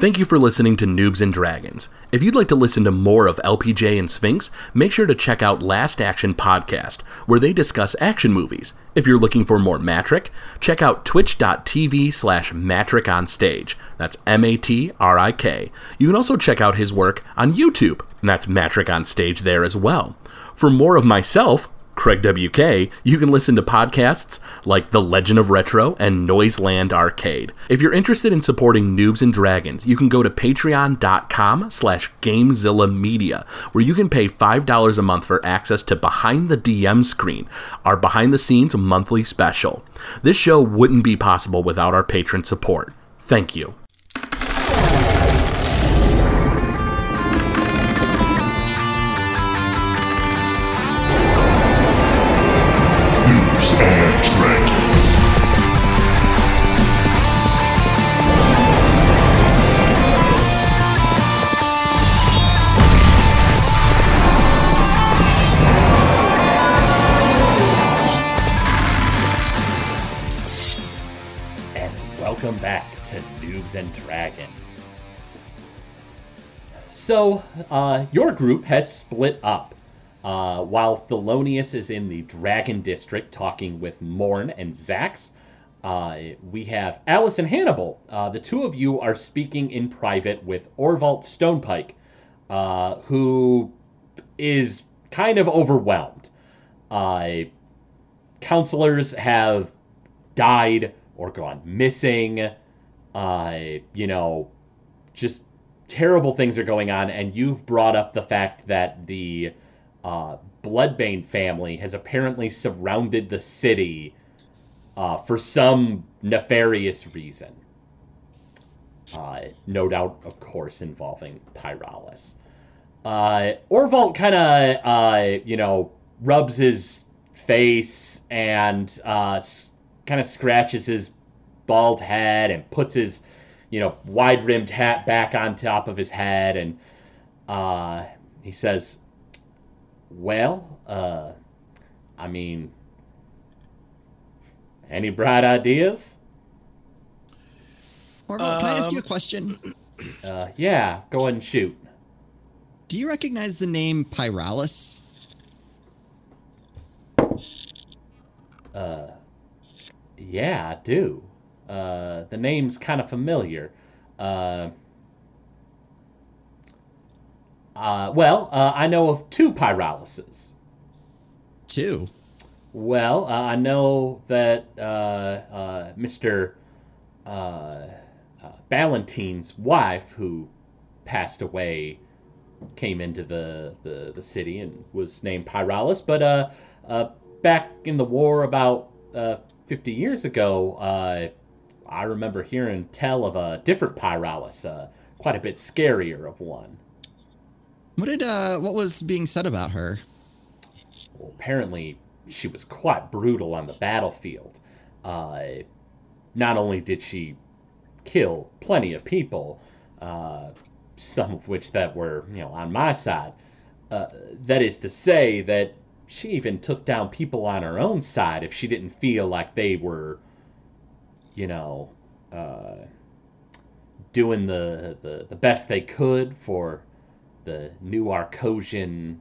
Thank you for listening to Noobs and Dragons. If you'd like to listen to more of LPJ and Sphinx, make sure to check out Last Action Podcast, where they discuss action movies. If you're looking for more Matrik, check out twitch.tv slash Matrik on stage. That's M A T R I K. You can also check out his work on YouTube, and that's Matrik on stage there as well. For more of myself, Craig WK, you can listen to podcasts like The Legend of Retro and Noiseland Arcade. If you're interested in supporting Noobs and Dragons, you can go to patreon.com slash Gamezilla Media, where you can pay $5 a month for access to Behind the DM Screen, our behind-the-scenes monthly special. This show wouldn't be possible without our patron support. Thank you. So, uh, your group has split up. Uh, while Thelonious is in the Dragon District talking with Morn and Zax, uh, we have Alice and Hannibal. Uh, the two of you are speaking in private with Orvalt Stonepike, uh, who is kind of overwhelmed. Uh, counselors have died or gone missing. You know, just terrible things are going on, and you've brought up the fact that the uh, Bloodbane family has apparently surrounded the city uh, for some nefarious reason. Uh, no doubt, of course, involving Pyralis. Uh, kind of, uh, you know, rubs his face and uh, kind of scratches his bald head and puts his, you know, wide rimmed hat back on top of his head. And uh, he says, Well, uh, I mean, any bright ideas? Orville, can I ask you Um, a question? Uh, yeah, go ahead and shoot. Do you recognize the name Pyralis? Uh, Yeah, I do. Uh, the name's kind of familiar. Uh, uh, well, uh, I know of two Pyralises. Two. Well, uh, I know that uh, uh, Mr. Uh, uh, Ballantine's wife, who passed away, came into the, the, the city and was named Pyralis. But uh, uh, back in the war about uh, 50 years ago, uh, I remember hearing tell of a different Pyralis, uh, quite a bit scarier of one. What did uh what was being said about her? Well, apparently she was quite brutal on the battlefield. Uh, not only did she kill plenty of people, uh, some of which that were, you know, on my side. Uh, that is to say that she even took down people on her own side if she didn't feel like they were, you know, uh, doing the, the, the best they could for the new Arcosian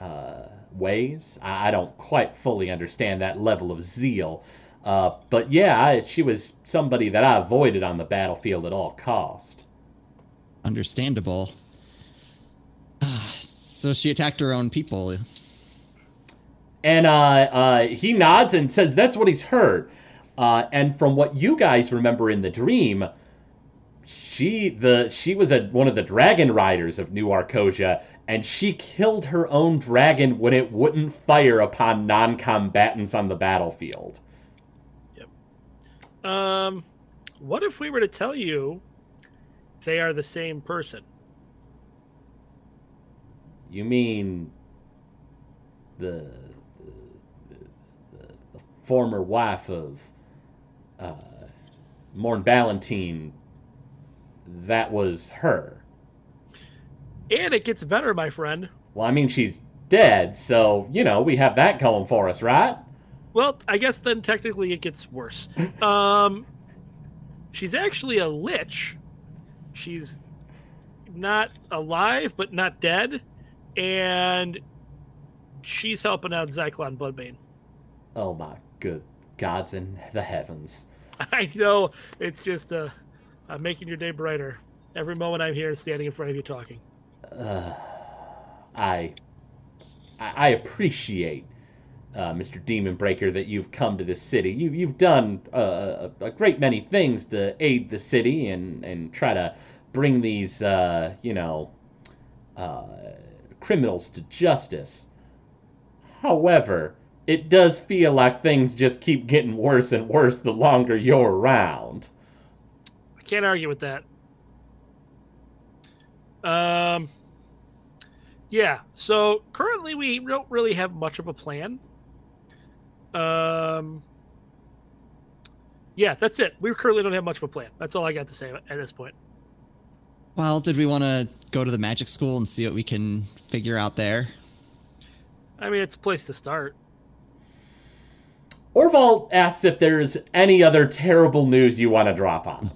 uh, ways. I, I don't quite fully understand that level of zeal. Uh, but yeah, I, she was somebody that I avoided on the battlefield at all cost. Understandable. so she attacked her own people. And uh, uh, he nods and says that's what he's heard. Uh, and from what you guys remember in the dream, she the she was a, one of the dragon riders of New Arcosia, and she killed her own dragon when it wouldn't fire upon non-combatants on the battlefield. Yep. Um, what if we were to tell you they are the same person? You mean the the, the, the former wife of uh, Morn Ballantine? That was her. And it gets better, my friend. Well, I mean, she's dead, so you know we have that going for us, right? Well, I guess then technically it gets worse. Um, she's actually a lich she's not alive, but not dead, and she's helping out Zyklon Bloodbane. Oh my good gods in the heavens. I know it's just uh, I'm making your day brighter every moment I'm here, standing in front of you, talking. Uh, I, I appreciate, uh, Mr. Demon Breaker, that you've come to this city. You you've done uh, a, a great many things to aid the city and and try to bring these uh, you know uh, criminals to justice. However, it does feel like things just keep getting worse and worse the longer you're around. I can't argue with that. Um, yeah. So currently, we don't really have much of a plan. Um, yeah, that's it. We currently don't have much of a plan. That's all I got to say at this point. Well, did we want to go to the magic school and see what we can figure out there? I mean, it's a place to start. Orval asks if there's any other terrible news you want to drop on.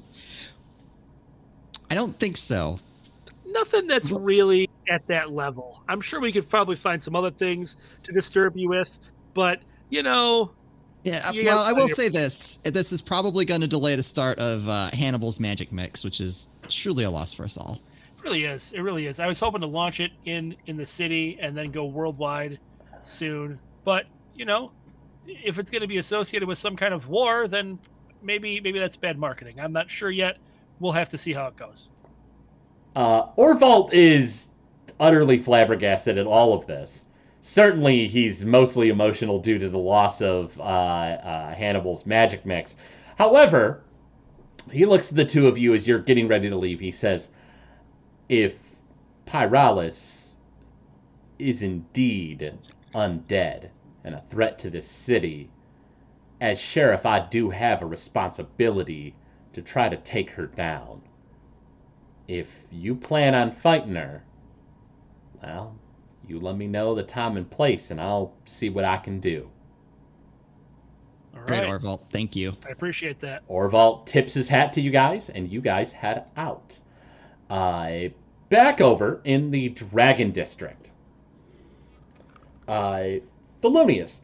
I don't think so. Nothing that's really at that level. I'm sure we could probably find some other things to disturb you with, but you know, Yeah, You well, I will plenty say this. This is probably going to delay the start of uh, Hannibal's magic mix, which is truly a loss for us all. It really is. It really is. I was hoping to launch it in in the city and then go worldwide soon. But you know, if it's going to be associated with some kind of war, then maybe maybe that's bad marketing. I'm not sure yet. We'll have to see how it goes. Uh, Orvalt is utterly flabbergasted at all of this. Certainly, he's mostly emotional due to the loss of uh, uh, Hannibal's magic mix. However, he looks at the two of you as you're getting ready to leave. He says, If Pyralis is indeed undead and a threat to this city, as sheriff, I do have a responsibility to try to take her down if you plan on fighting her, well, you let me know the time and place, and I'll see what I can do. All Great, right. Thank you. I appreciate that. Orval tips his hat to you guys, and you guys head out. Uh, back over in the Dragon District. Uh, Thelonious,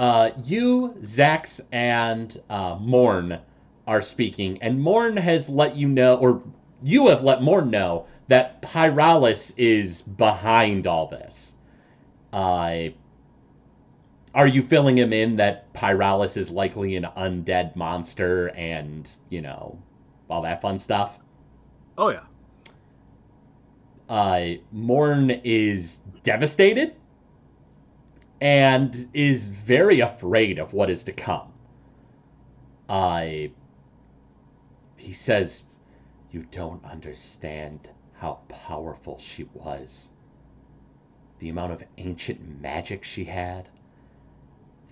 uh, you, Zax, and uh, Morn are speaking, and Morn has let you know, or you have let Morn know, that Pyralis is behind all this. Uh, are you filling him in that Pyralis is likely an undead monster and, you know, all that fun stuff? Oh yeah. Uh, Morn is devastated and is very afraid of what is to come. Uh, he says, You don't understand how powerful she was. The amount of ancient magic she had,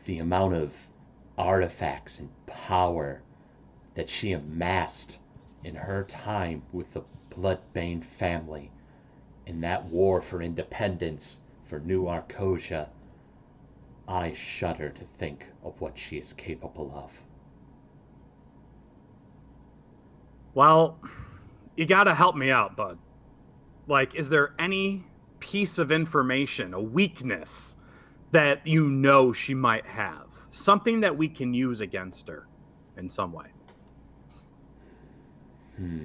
the amount of artifacts and power that she amassed in her time with the Bloodbane family in that war for independence for New Arcosia. I shudder to think of what she is capable of. Well, you gotta help me out, bud. Like, is there any piece of information, a weakness that you know she might have? Something that we can use against her in some way. Hmm.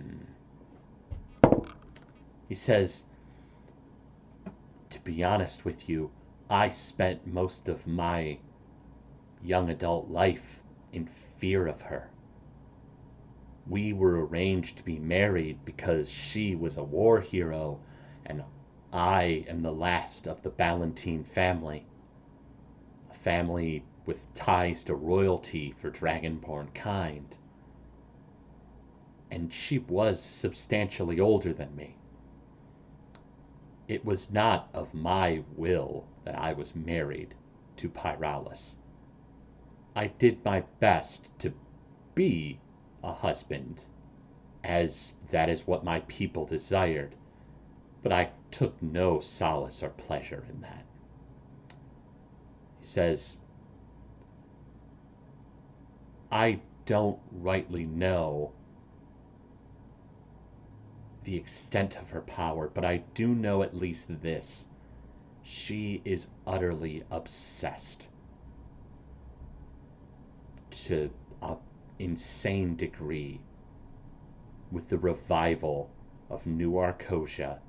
He says, To be honest with you, I spent most of my young adult life in fear of her. We were arranged to be married because she was a war hero and I am the last of the Ballantine family. A family with ties to royalty for Dragonborn kind. And she was substantially older than me. It was not of my will that I was married to Pyralis. I did my best to be a husband, as that is what my people desired, but I took no solace or pleasure in that. He says, I don't rightly know the extent of her power, but I do know at least this. She is utterly obsessed to an insane degree with the revival of New Arcosia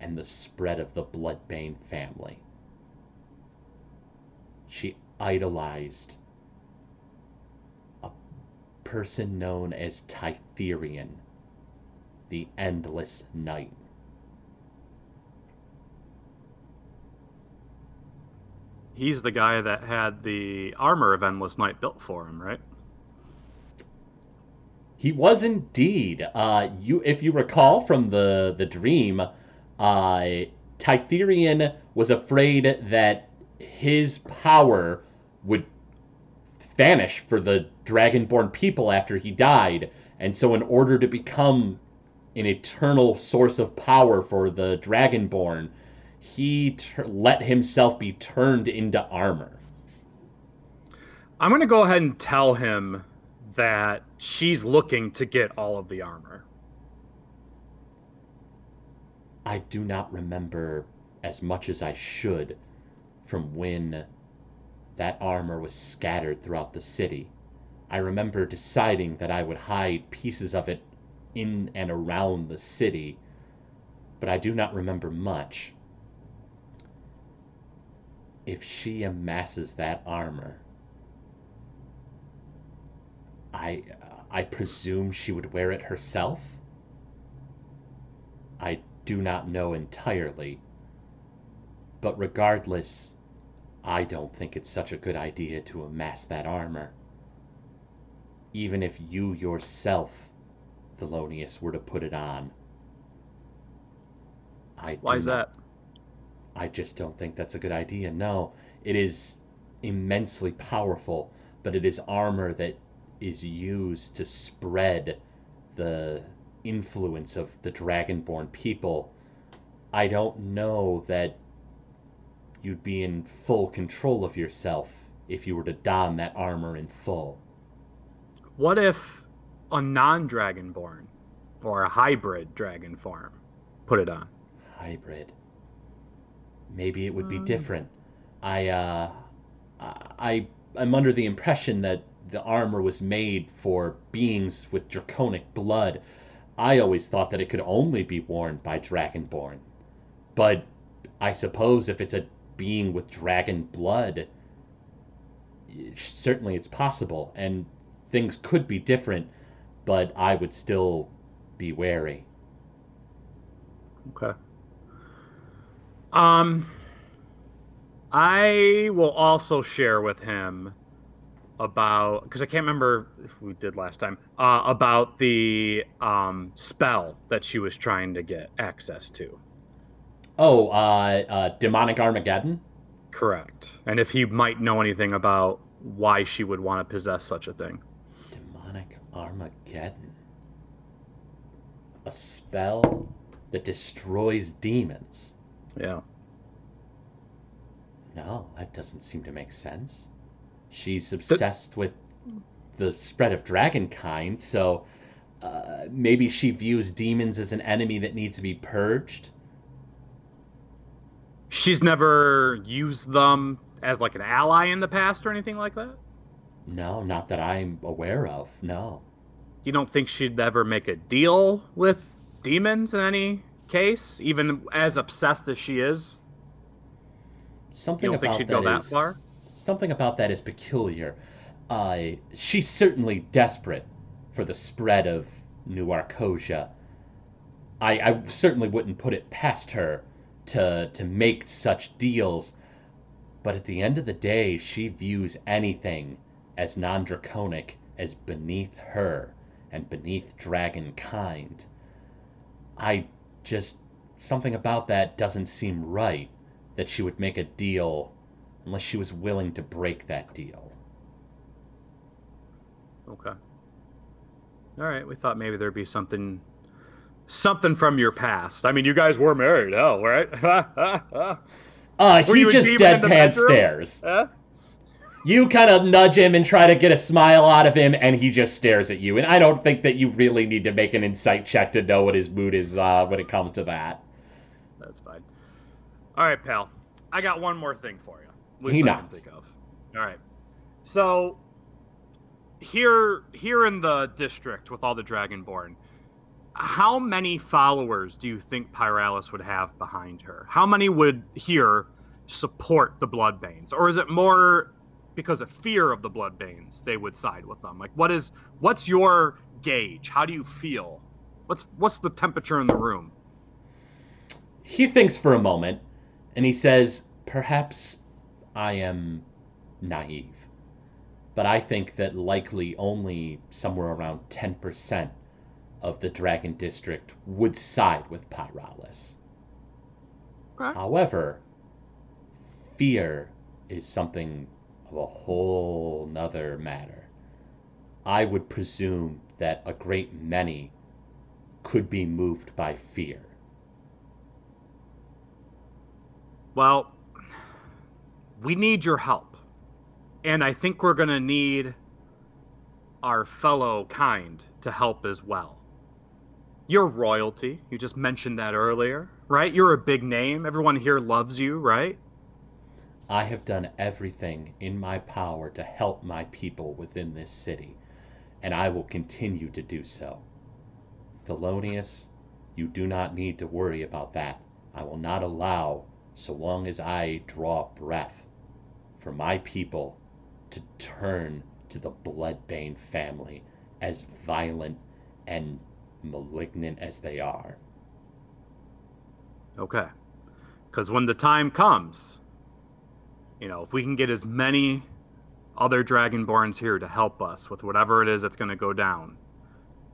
and the spread of the Bloodbane family. She idolized a person known as Tytherian, the Endless Night. He's the guy that had the armor of Endless Night built for him, right? He was indeed. Uh, you, if you recall from the the dream, uh, Tytherian was afraid that his power would vanish for the Dragonborn people after he died, and so in order to become an eternal source of power for the Dragonborn, he tur let himself be turned into armor. I'm going to go ahead and tell him that she's looking to get all of the armor. I do not remember as much as I should from when that armor was scattered throughout the city. I remember deciding that I would hide pieces of it in and around the city, but I do not remember much. If she amasses that armor, I I presume she would wear it herself. I do not know entirely, but regardless, I don't think it's such a good idea to amass that armor. Even if you yourself, Thelonious, were to put it on. I Why is not- that? I just don't think that's a good idea. No, it is immensely powerful, but it is armor that is used to spread the influence of the Dragonborn people. I don't know that you'd be in full control of yourself if you were to don that armor in full. What if a non dragonborn or a hybrid dragon form put it on? hybrid. Maybe it would be different. I uh I I'm under the impression that the armor was made for beings with draconic blood. I always thought that it could only be worn by dragonborn. But I suppose if it's a being with dragon blood, certainly it's possible and things could be different, but I would still be wary. Okay. Um, I will also share with him about because I can't remember if we did last time uh, about the um, spell that she was trying to get access to. Oh, uh, uh, demonic Armageddon. Correct. And if he might know anything about why she would want to possess such a thing. Armageddon. A spell that destroys demons. Yeah. No, that doesn't seem to make sense. She's obsessed with the spread of dragonkind, so uh, maybe she views demons as an enemy that needs to be purged. She's never used them as like an ally in the past or anything like that. No, not that I'm aware of. No. You don't think she'd ever make a deal with demons in any case, even as obsessed as she is? Something You don't about think she'd go that is- far? Something about that is peculiar. Uh, she's certainly desperate for the spread of New Arcosia. I, I certainly wouldn't put it past her to to make such deals, but at the end of the day, she views anything as non-draconic as beneath her and beneath dragon kind. I just something about that doesn't seem right that she would make a deal unless she was willing to break that deal. Okay. All right, we thought maybe there'd be something something from your past. I mean, you guys were married, hell, right? Uh, Were he just deadpan stares. Huh? You kind of nudge him and try to get a smile out of him, and he just stares at you. And I don't think that you really need to make an insight check to know what his mood is uh, when it comes to that. That's fine. All right, pal. I got one more thing for you. Least He I nods. think of. All right. So here, here in the district with all the Dragonborn, how many followers do you think Pyralis would have behind her? How many would here support the Bloodbanes, or is it more because of fear of the Bloodbanes they would side with them? Like, what is what's your gauge? How do you feel? What's what's the temperature in the room? He thinks for a moment, and he says, Perhaps I am naive, but I think that likely only somewhere around 10% of the Dragon District would side with Pyralis. Okay. However, fear is something of a whole nother matter. I would presume that a great many could be moved by fear. Well, we need your help. And I think we're going to need our fellow kind to help as well. You're royalty. You just mentioned that earlier, right? You're a big name. Everyone here loves you, right? I have done everything in my power to help my people within this city, and I will continue to do so. Thelonious, you do not need to worry about that. I will not allow, so long as I draw breath, for my people to turn to the Bloodbane family, as violent and malignant as they are. Okay. Because when the time comes, you know, if we can get as many other Dragonborns here to help us with whatever it is that's going to go down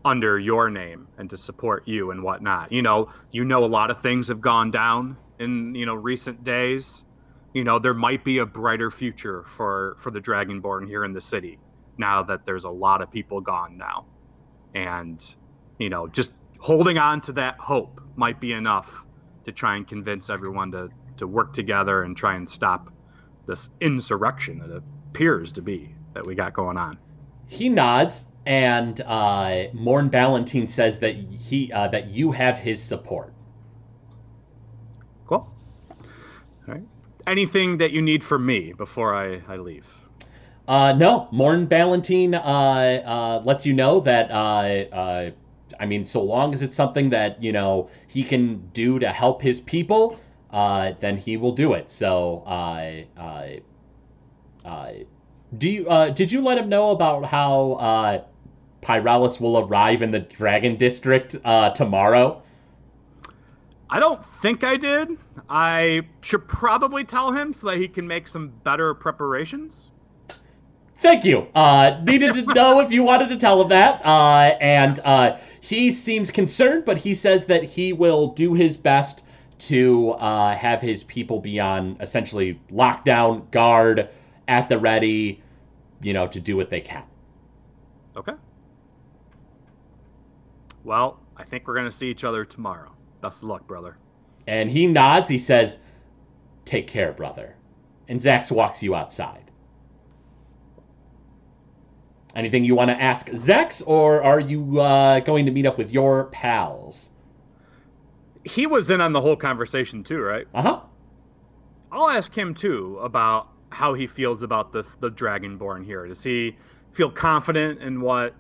under your name and to support you and whatnot. You know, you know, a lot of things have gone down in you know recent days. You know, there might be a brighter future for for the Dragonborn here in the city now that there's a lot of people gone now, and you know, just holding on to that hope might be enough to try and convince everyone to to work together and try and stop this insurrection that appears to be that we got going on. He nods, and uh, Morn Ballantine says that he uh, that you have his support. Cool. All right. Anything that you need from me before I, I leave? Uh, no, Morn Ballantine uh, uh, lets you know that. Uh, uh, I mean, so long as it's something that you know he can do to help his people, uh, then he will do it. So, uh, uh, uh, do you? Uh, did you let him know about how uh, Pyralis will arrive in the Dragon District uh, tomorrow? I don't think I did. I should probably tell him so that he can make some better preparations. Thank you. Uh, needed to know if you wanted to tell him that. Uh, and uh, he seems concerned, but he says that he will do his best to uh, have his people be on essentially lockdown, guard, at the ready, you know, to do what they can. Okay. Well, I think we're going to see each other tomorrow. Best of luck, brother. And he nods. He says, Take care, brother. And Zax walks you outside. Anything you want to ask Zax, or are you uh, going to meet up with your pals? He was in on the whole conversation too, right? Uh huh. I'll ask him too about how he feels about the the Dragonborn here. Does he feel confident in what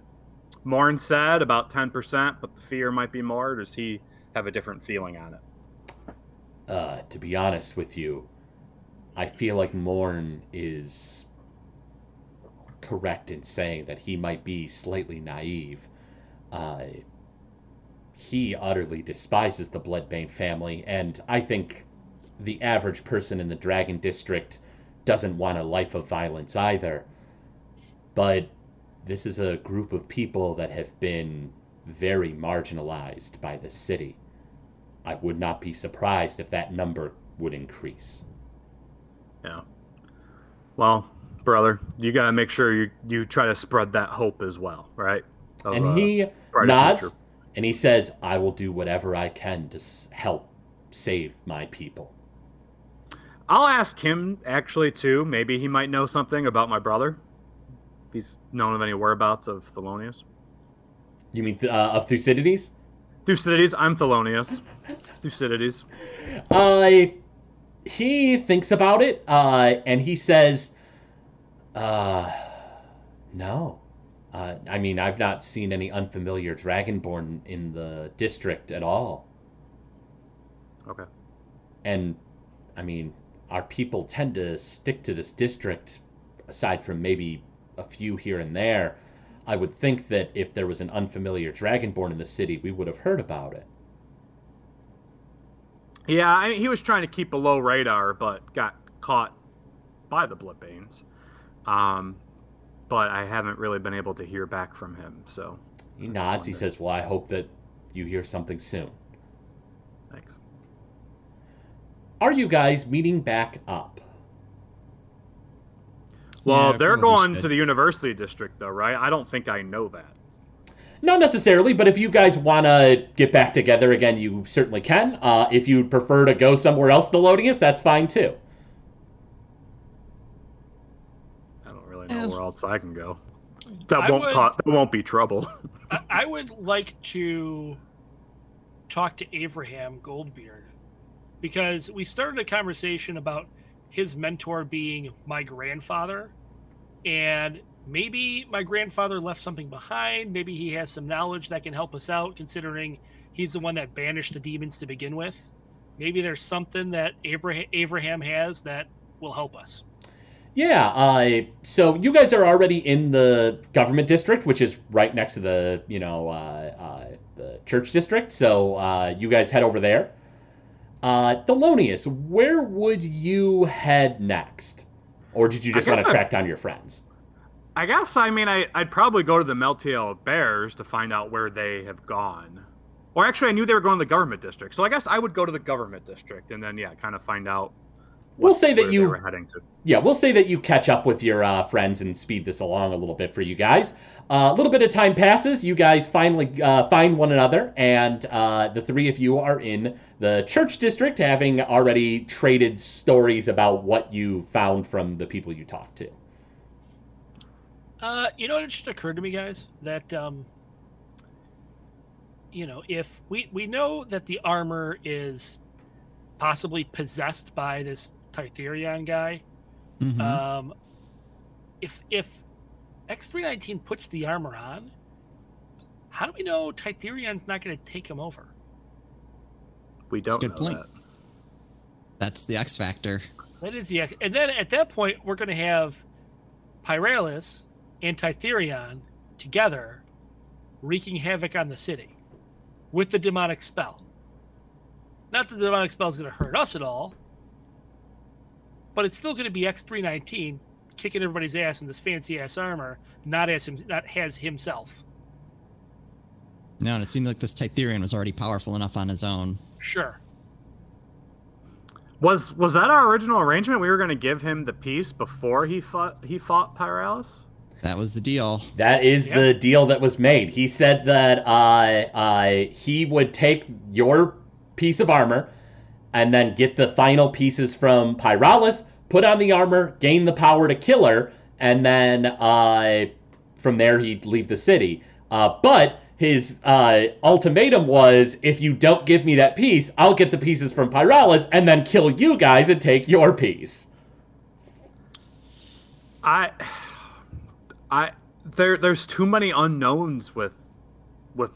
Morn said about ten percent, but the fear might be more? Does he have a different feeling on it? Uh, to be honest with you, I feel like Morn is correct in saying that he might be slightly naive. Uh, he utterly despises the Bloodbane family, and I think the average person in the Dragon District doesn't want a life of violence either. But this is a group of people that have been very marginalized by the city. I would not be surprised if that number would increase. Yeah. Well, brother, you gotta make sure you you try to spread that hope as well, right? Of, uh, and he brighter nods future. And he says, I will do whatever I can to help save my people. I'll ask him actually too. Maybe he might know something about my brother. If he's known of any whereabouts of Thelonious. You mean uh, of Thucydides? Thucydides, I'm Thelonious. Thucydides. Uh, he thinks about it, uh, and he says, uh, no. Uh, I mean, I've not seen any unfamiliar dragonborn in the district at all. Okay. And, I mean, our people tend to stick to this district, aside from maybe a few here and there. I would think that if there was an unfamiliar dragonborn in the city, we would have heard about it. Yeah, I mean, he was trying to keep a low radar, but got caught by the Bloodbanes. Um, but I haven't really been able to hear back from him. So He nods. He says, Well, I hope that you hear something soon. thanks. Are you guys meeting back up? Well, Yeah, they're going to the University District, though, right? I don't think I know that. Not necessarily, but if you guys want to get back together again, you certainly can. Uh, if you'd prefer to go somewhere else, Thelonious, that's fine too. I don't really know where else I can go. That I won't would- ca- that won't be trouble. I, I would like to talk to Abraham Goldbeard because we started a conversation about his mentor being my grandfather, and maybe my grandfather left something behind. Maybe he has some knowledge that can help us out, considering he's the one that banished the demons to begin with. Maybe there's something that Abraham, Abraham has that will help us. Yeah. Uh, so you guys are already in the government district, which is right next to the you know uh, uh, the church district. So uh, you guys head over there. Uh, Thelonious, where would you head next, or did you just want to I- track down your friends? I guess I mean I, I'd probably go to the Meltiel Bears to find out where they have gone. Or actually, I knew they were going to the government district, so I guess I would go to the government district and then yeah, kind of find out. We'll say that you- were heading to. Yeah, we'll say that you catch up with your uh, friends and speed this along a little bit for you guys. Uh, a little bit of time passes. You guys finally uh, find one another, and uh, the three of you are in the church district, having already traded stories about what you found from the people you talked to. Uh, you know what just occurred to me, guys? That um, you know, if we we know that the armor is possibly possessed by this Tytherion guy, Mhm. um, if if X three nineteen puts the armor on, how do we know Tytherion's not going to take him over? We That's a don't good know point. That's the X factor. That is the X, and then at that point we're going to have Pyralis and Tytherion together, wreaking havoc on the city with the demonic spell. Not that the demonic spell is going to hurt us at all, but it's still going to be X three nineteen kicking everybody's ass in this fancy ass armor, not as him, not as himself. No, and it seemed like this Tytherian was already powerful enough on his own. Sure. Was was that our original arrangement? We were going to give him the piece before he fought he fought Pyralis. That was the deal. That is Yeah. the deal that was made. He said that uh, uh, he would take your piece of armor and then get the final pieces from Pyralis, put on the armor, gain the power to kill her, and then uh, from there he'd leave the city. Uh, but his uh, ultimatum was if you don't give me that piece, I'll get the pieces from Pyralis and then kill you guys and take your piece. I I there there's too many unknowns with with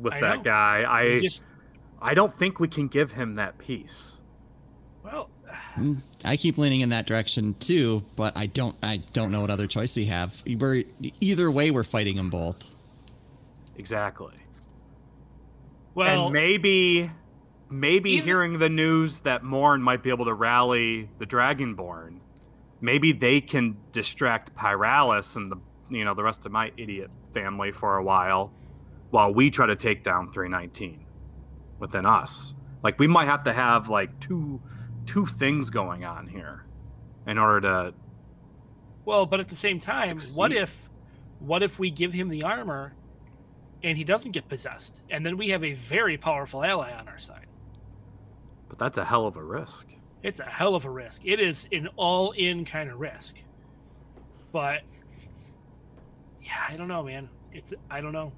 with I that know. guy. I We just I don't think we can give him that piece. well, Mm, I keep leaning in that direction too, but I don't. I don't know what other choice we have. We're either way, we're fighting them both. Exactly. well, and maybe maybe Even- hearing the news that Morn might be able to rally the Dragonborn, maybe they can distract Pyralis and the you know the rest of my idiot family for a while, while we try to take down 319 within us. Like we might have to have like two two things going on here in order to Well, but at the same time, what if what if we give him the armor and he doesn't get possessed? And then we have a very powerful ally on our side. but that's a hell of a risk. it's a hell of a risk. It is an all-in kind of risk. But yeah, I don't know, man. It's I don't know.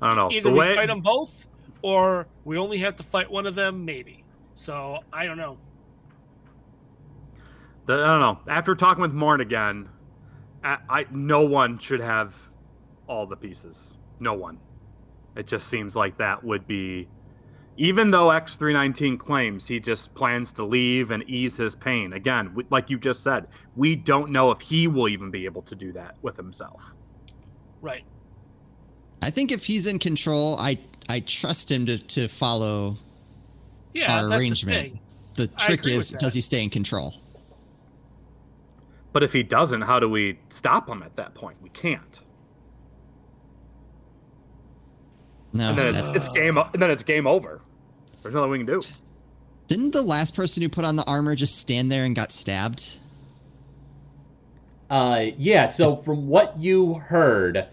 I don't know. Either the we way fight them both, or we only have to fight one of them, maybe. So I don't know. the, I don't know. After talking with Morn again, I, I no one should have all the pieces. No one. It just seems like that would be even though X319 claims he just plans to leave and ease his pain. Again, we- like you just said, we don't know if he will even be able to do that with himself. Right. I think if he's in control, I I trust him to to follow Yeah, our arrangement. The. The trick is, does he stay in control? But if he doesn't, how do we stop him at that point? We can't. No. And then it's, it's game. And then it's game over. There's nothing we can do. didn't the last person who put on the armor just stand there and got stabbed? Uh, yeah. So from what you heard,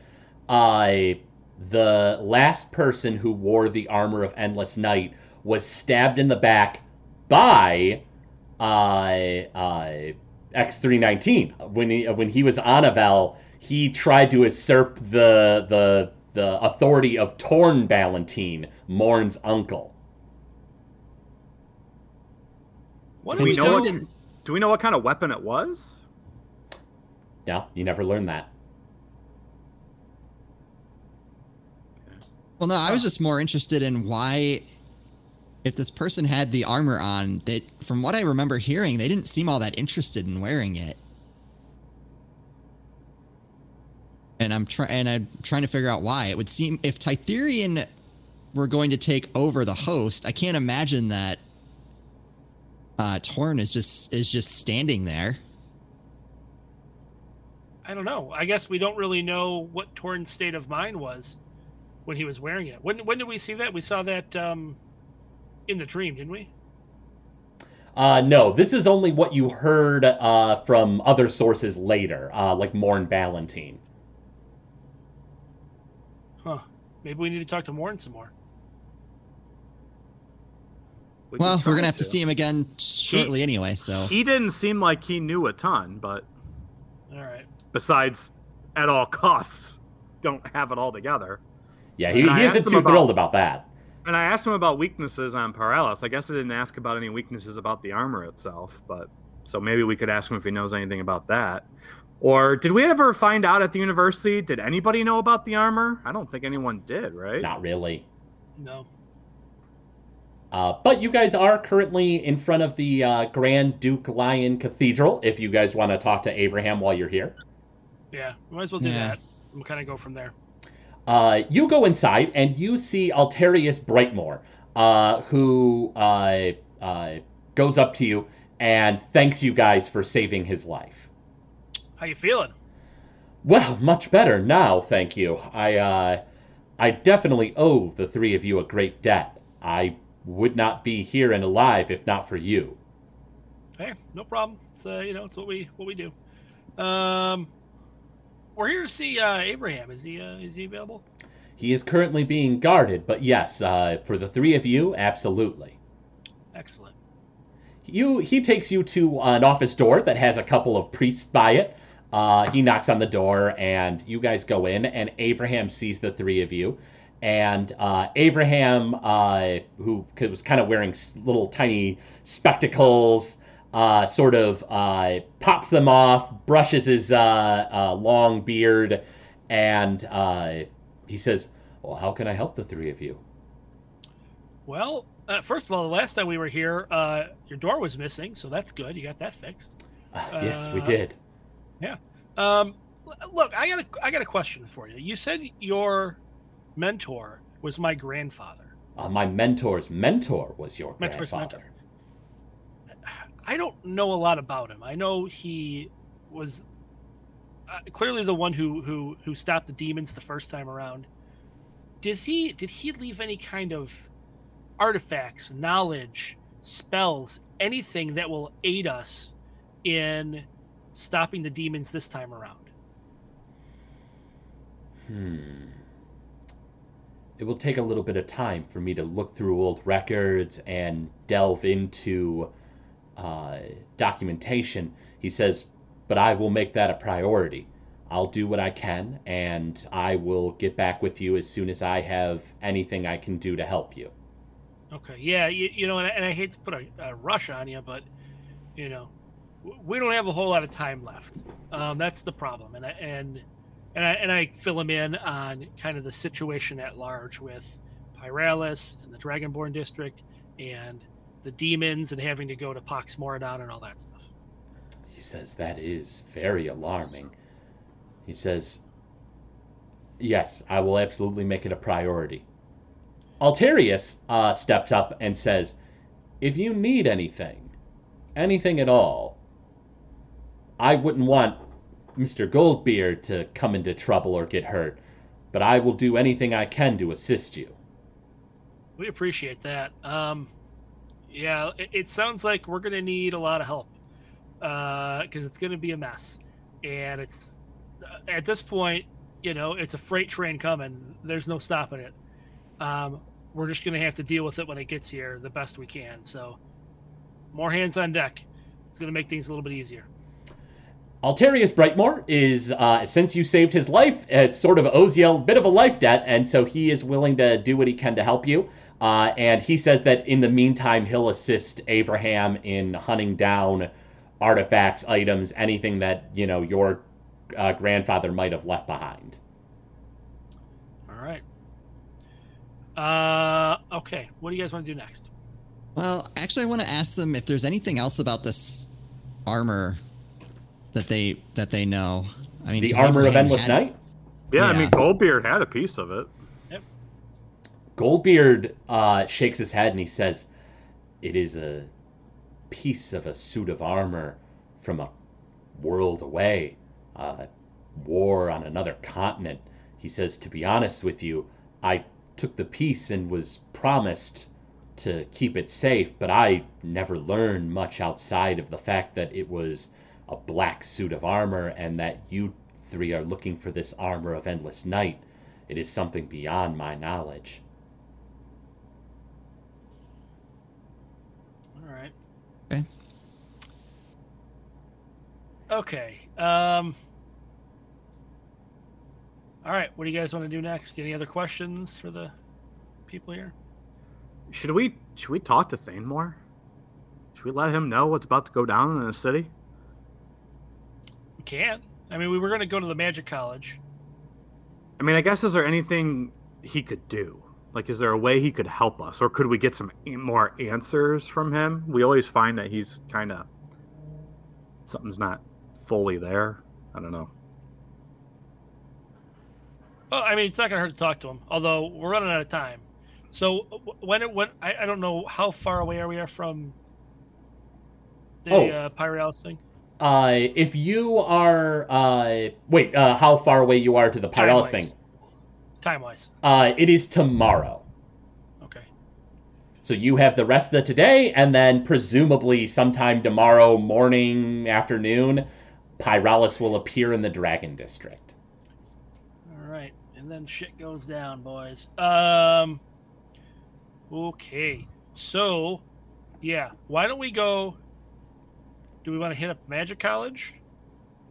uh, the last person who wore the armor of Endless Night was stabbed in the back by uh, uh, X319. When he when he was on Avel, he tried to usurp the the the authority of Torn Ballantine, Morn's uncle. What Do do we we know know? what- Do we know what kind of weapon it was? No, you never learned that. Well, no, I was just more interested in why, if this person had the armor on, that from what I remember hearing, they didn't seem all that interested in wearing it. And I'm trying, and I'm trying to figure out why. It would seem if Tytherian were going to take over the host, I can't imagine that uh, Torn is just is just standing there. I don't know. I guess we don't really know what Torn's state of mind was when he was wearing it. When when did we see that? We saw that um, in the dream, didn't we? Uh, no, this is only what you heard uh, from other sources later, uh, like Morn Ballantine. Huh. Maybe we need to talk to Morn some more. We Well, we're gonna have to see him again shortly anyway. So He didn't seem like he knew a ton, but All right. besides, at all costs, don't have it all together. Yeah, he, And he isn't too about- thrilled about that. And I asked him about weaknesses on Pyralis. I guess I didn't ask about any weaknesses about the armor itself, but so maybe we could ask him if he knows anything about that. Or did we ever find out at the university? Did anybody know about the armor? I don't think anyone did, right? Not really. No. Uh, but you guys are currently in front of the uh, Grand Duke Lion Cathedral. If you guys want to talk to Abraham while you're here, Yeah. We might as well do Yeah. that. We'll kind of go from there. Uh, you go inside and you see Altarius Brightmore, uh, who uh, uh, goes up to you and thanks you guys for saving his life. How you feeling? Well, much better now, thank you. I uh I definitely owe the three of you a great debt. I would not be here and alive if not for you. Hey, no problem. It's uh, you know, it's what we what we do. Um, we're here to see uh, Abraham. Is he uh, is he available? He is currently being guarded, but yes, uh, for the three of you, absolutely. Excellent. You he takes you to an office door that has a couple of priests by it. Uh, he knocks on the door, and you guys go in, and Abraham sees the three of you. And uh, Abraham, uh, who was kind of wearing little tiny spectacles, uh, sort of uh, pops them off, brushes his uh, uh, long beard, and uh, he says, "Well, how can I help the three of you?" Well, uh, first of all, the last time we were here, uh, your door was missing, so that's good. You got that fixed. "Ah, yes, we did. Um, look, I got a I got a question for you. You said your mentor was my grandfather. Uh, my mentor's mentor was your Mentor's grandfather. mentor. I don't know a lot about him. I know he was uh, clearly the one who who who stopped the demons the first time around. Did he did he leave any kind of artifacts, knowledge, spells, anything that will aid us in stopping the demons this time around? Hmm. It will take a little bit of time for me to look through old records and delve into uh, documentation. He says, but I will make that a priority. I'll do what I can, and I will get back with you as soon as I have anything I can do to help you. Okay. Yeah. You, you know, and I, and I hate to put a, a rush on you, but you know, we don't have a whole lot of time left. Um, that's the problem, and I, and and I, and I fill him in on kind of the situation at large with Pyralis and the Dragonborn district and the demons and having to go to Pax Moradon and all that stuff. He says, That is very alarming. He says, Yes, I will absolutely make it a priority. Alterius uh, steps up and says, If you need anything, anything at all, I wouldn't want Mr. Goldbeard to come into trouble or get hurt, but I will do anything I can to assist you. We appreciate that. Um, yeah, it, it sounds like we're going to need a lot of help because it's going to be a mess. And it's uh, at this point, you know, it's a freight train coming. There's no stopping it. Um, we're just going to have to deal with it when it gets here the best we can. So, more hands on deck. It's going to make things a little bit easier. Alterius Brightmore is, uh, since you saved his life, uh, sort of owes you a bit of a life debt, and so he is willing to do what he can to help you. Uh, and he says that in the meantime, he'll assist Abraham in hunting down artifacts, items, anything that you know your uh, grandfather might have left behind. All right. Uh, okay. What do you guys want to do next? Well, actually, I want to ask them if there's anything else about this armor that they that they know. I mean, The 'cause armor of Endless had- Night. Yeah, I mean, Goldbeard had a piece of it. Goldbeard uh, shakes his head and he says, It is a piece of a suit of armor from a world away, war on another continent. He says, To be honest with you, I took the piece and was promised to keep it safe, but I never learned much outside of the fact that it was a black suit of armor and that you three are looking for this armor of endless night. It is something beyond my knowledge. All right. Okay. Okay. Um. All right. What do you guys want to do next? Any other questions for the people here? Should we should we talk to Thanemore? Should we let him know what's about to go down in the city? We can't. I mean, we were going to go to the Magic College. I mean, I guess is there anything he could do? Like, is there a way he could help us, or could we get some more answers from him? We always find that he's kind of something's not fully there. I don't know. Well, I mean, it's not going to hurt to talk to him. Although we're running out of time. So when it when I, I don't know how far away are we are from the Oh. uh, Pyralis thing. Uh, if you are, uh, wait, uh, how far away you are to the Pyralis Time-wise. thing? Time wise. Uh, it is tomorrow. Okay. So you have the rest of the today, and then presumably sometime tomorrow morning, afternoon, Pyralis will appear in the Dragon District. All right, and then shit goes down, boys. Um. Okay, so, yeah, why don't we go? Do we want to hit up Magic College?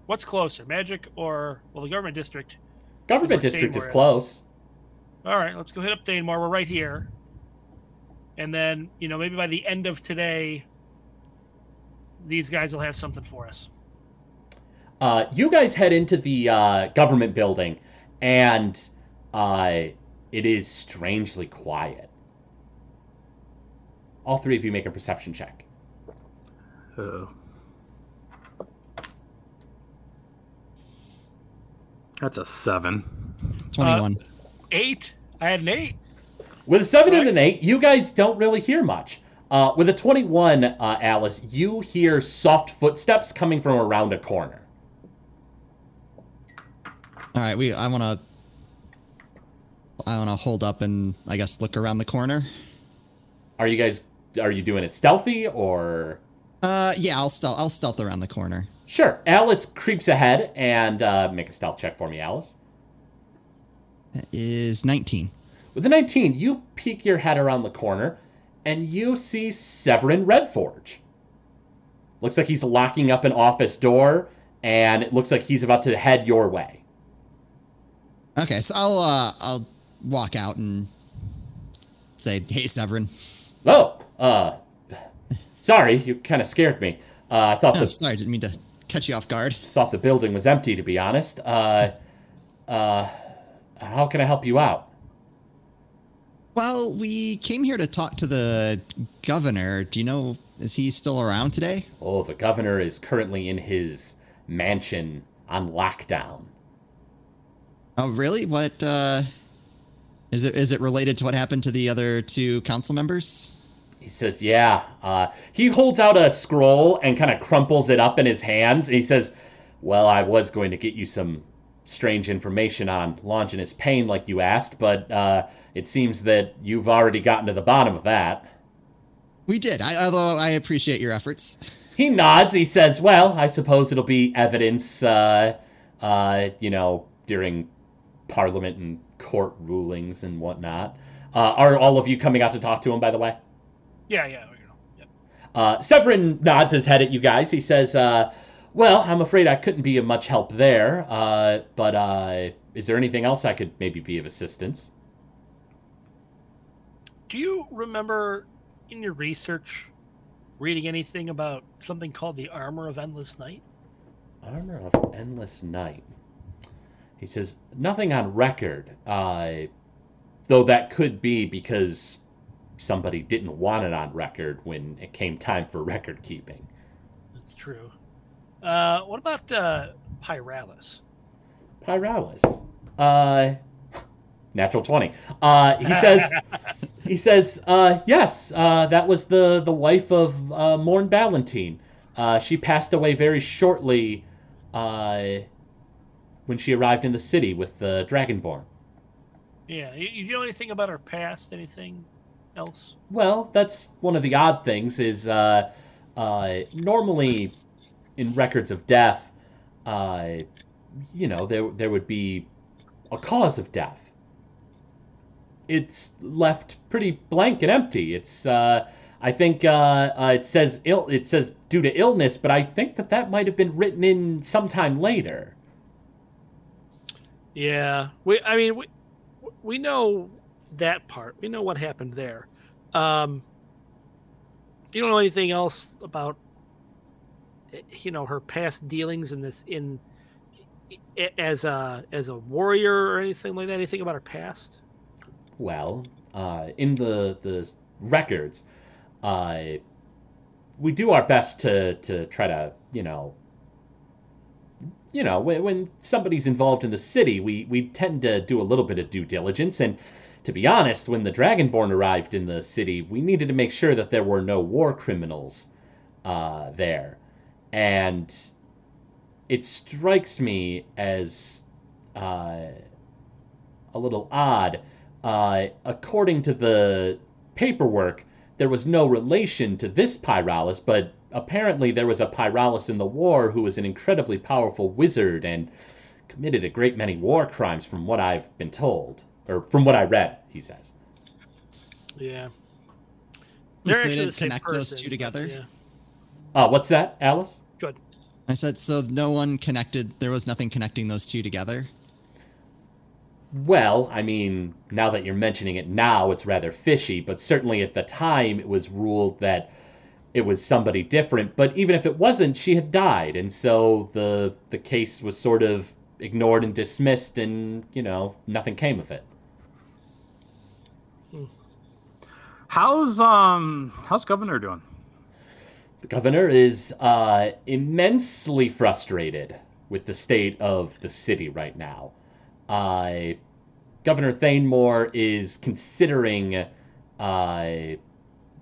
What's closer, Magic or well, the government district? Government where District is is. close. All right, let's go hit up Thanemore. We're right here, and then you know maybe by the end of today, these guys will have something for us. Uh, you guys head into the uh, government building, and uh, it is strangely quiet. All three of you make a perception check. Uh, that's a seven. Twenty-one. Eight. I had an eight. With a seven and an eight, you guys don't really hear much. Uh, with a 21, uh, Alice, you hear soft footsteps coming from around a corner. All right, we. I want to. I want to hold up and I guess look around the corner. Are you guys are you doing it stealthy or Uh, yeah, I'll stealth. I'll stealth around the corner. Sure. Alice creeps ahead and uh, make a stealth check for me, Alice. That is nineteen. With the 19, you peek your head around the corner and you see Severin Redforge. Looks like he's locking up an office door, and it looks like he's about to head your way. Okay, so I'll uh, I'll walk out and say, "Hey, Severin." Oh, uh, sorry, you kind of scared me. Uh, I thought Oh, the sorry, I didn't mean to catch you off guard. thought the building was empty, to be honest. Uh, uh, how can I help you out? Well, we came here to talk to the governor. Do you know is he still around today? Oh, the governor is currently in his mansion on lockdown. Oh, really? What uh is it is it related to what happened to the other two council members? He says, "Yeah." Uh, he holds out a scroll and kind of crumples it up in his hands. And he says, "Well, I was going to get you some strange information on Longinus Pain, like you asked, but uh, it seems that you've already gotten to the bottom of that." We did. I, although I appreciate your efforts. He nods. He says, "Well, I suppose it'll be evidence, uh, uh, you know, during Parliament and court rulings and whatnot." Uh, are all of you coming out to talk to him, by the way? Yeah, yeah. You know, yeah. Uh, Severin nods his head at you guys. He says, uh, "Well, I'm afraid I couldn't be of much help there. Uh, but uh, is there anything else I could maybe be of assistance?" Do you remember in your research reading anything about something called the Armor of Endless Night? Armor of Endless Night. He says, nothing on record. Uh, though that could be because somebody didn't want it on record when it came time for record keeping. That's true. Uh, what about uh, Pyralis? Pyralis. Uh, natural 20. Uh, he says, he says, uh, yes, uh, that was the, the wife of uh, Morn Ballantine. Uh, she passed away very shortly uh, when she arrived in the city with the Dragonborn. Yeah. You, you know anything about her past? Anything else? Well, that's one of the odd things is uh, uh, normally in records of death, uh, you know, there there would be a cause of death. It's left pretty blank and empty. It's uh, I think uh, uh, it says ill. It says due to illness, but I think that that might have been written in sometime later. Yeah. We. I mean, we we know that part. We know what happened there. Um, you don't know anything else about eh, you know her past dealings in this in as a as a warrior or anything like that. Anything about her past? Well, uh, in the the records, uh, we do our best to to try to you know, you know, when, when somebody's involved in the city, we we tend to do a little bit of due diligence. And to be honest, when the Dragonborn arrived in the city, we needed to make sure that there were no war criminals uh, there, and it strikes me as uh, a little odd. Uh, according to the paperwork, there was no relation to this Pyralis, but apparently there was a Pyralis in the war who was an incredibly powerful wizard and committed a great many war crimes, from what I've been told, or from what I read. He says. Yeah. So They're they actually didn't the same connect those two together? Yeah. Uh, what's that, Alice? Good. I said so. No one connected. There was nothing connecting those two together. Well, I mean, now that you're mentioning it now, it's rather fishy, but certainly at the time it was ruled that it was somebody different. But even if it wasn't, she had died, and so the the case was sort of ignored and dismissed, and you know, nothing came of it. How's um how's governor doing? The governor is uh, immensely frustrated with the state of the city right now. Uh, Governor Thanemore is considering uh,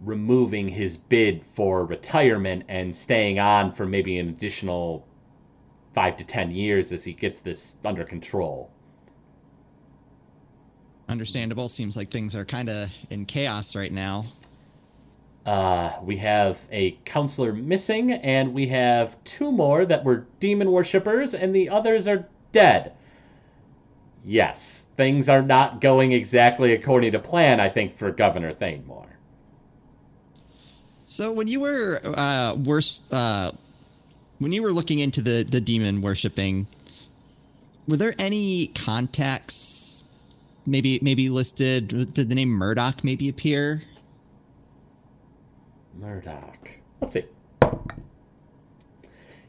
removing his bid for retirement and staying on for maybe an additional five to ten years as he gets this under control. Understandable. Seems like things are kind of in chaos right now. Uh, we have a counselor missing, and we have two more that were demon worshippers, and the others are dead. Yes, things are not going exactly according to plan, I think, for Governor Thanemore. So when you were uh, worse, uh, when you were looking into the the demon worshipping, were there any contacts? Maybe maybe listed. Did the name Murdoch maybe appear? Murdoch. Let's see.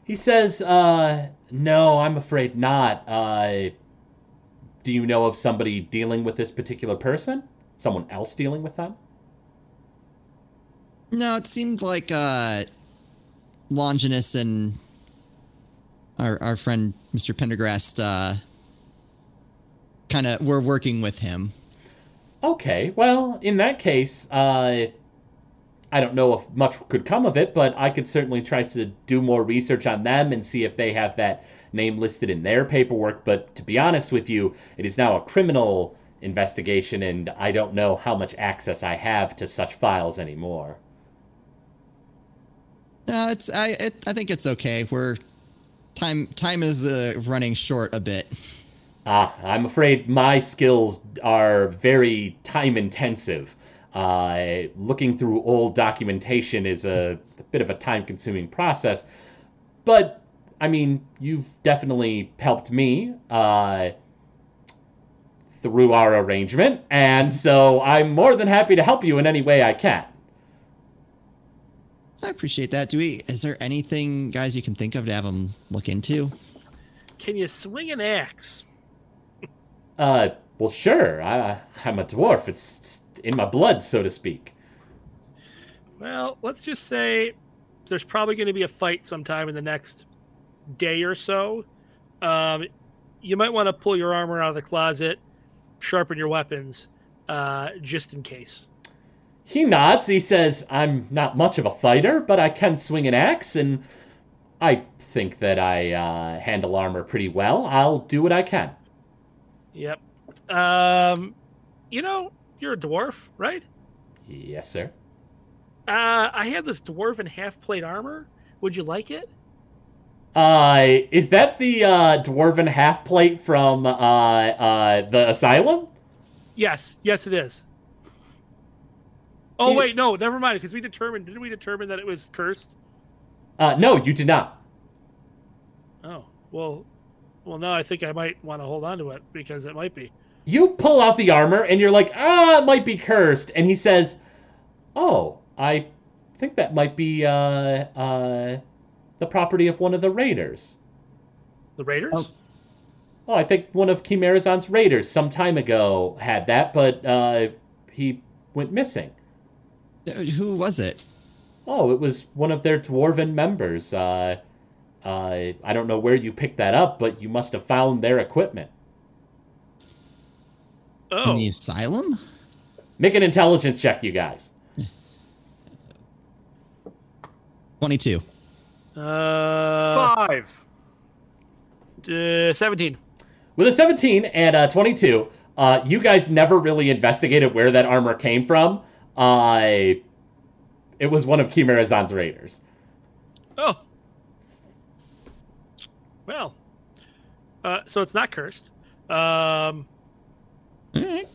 He says, uh, no, I'm afraid not. Uh, do you know of somebody dealing with this particular person? Someone else dealing with them? No, it seemed like uh, Longinus and our our friend Mr. Pendergrast uh, kind of we're working with him. Okay, well, in that case, uh, I don't know if much could come of it, but I could certainly try to do more research on them and see if they have that name listed in their paperwork. But to be honest with you, it is now a criminal investigation, and I don't know how much access I have to such files anymore. No, it's I it, I think it's okay. We're time time is uh, running short a bit. Ah, I'm afraid my skills are very time intensive. Uh, looking through old documentation is a, a bit of a time consuming process. But, I mean, you've definitely helped me uh, through our arrangement, and so I'm more than happy to help you in any way I can. I appreciate that. Do we? Is there anything, guys, you can think of to have him look into? Can you swing an axe? Uh, well, sure. I, I'm a dwarf. It's in my blood, so to speak. Well, let's just say there's probably going to be a fight sometime in the next day or so. Um, you might want to pull your armor out of the closet, sharpen your weapons, uh, just in case. He nods. He says, I'm not much of a fighter, but I can swing an axe, and I think that I uh, handle armor pretty well. I'll do what I can. Yep. Um, you know, you're a dwarf, right? Yes, sir. Uh, I have this dwarven half plate armor. Would you like it? Uh, is that the uh, dwarven half plate from uh, uh, the asylum? Yes, yes, it is. Oh You- wait, no, never mind. Because we determined, didn't we determine that it was cursed? Uh, no, you did not. Oh, well, well, now I think I might want to hold on to it because it might be. You pull out the armor, and you're like, ah, it might be cursed. And he says, oh, I think that might be uh, uh, the property of one of the raiders. The Raiders. Oh. Oh, I think one of Chimerazon's raiders some time ago had that, but uh, he went missing. Uh, Who was it? Oh, it was one of their dwarven members. Uh, uh, I don't know where you picked that up, but you must have found their equipment. Oh, In the asylum? Make an intelligence check, you guys. Twenty-two. uh, Five. uh, seventeen. With a 17 and a 22, uh, you guys never really investigated where that armor came from. Uh, it was one of Chimerazon's raiders. Oh, well, uh, so it's not cursed. Um,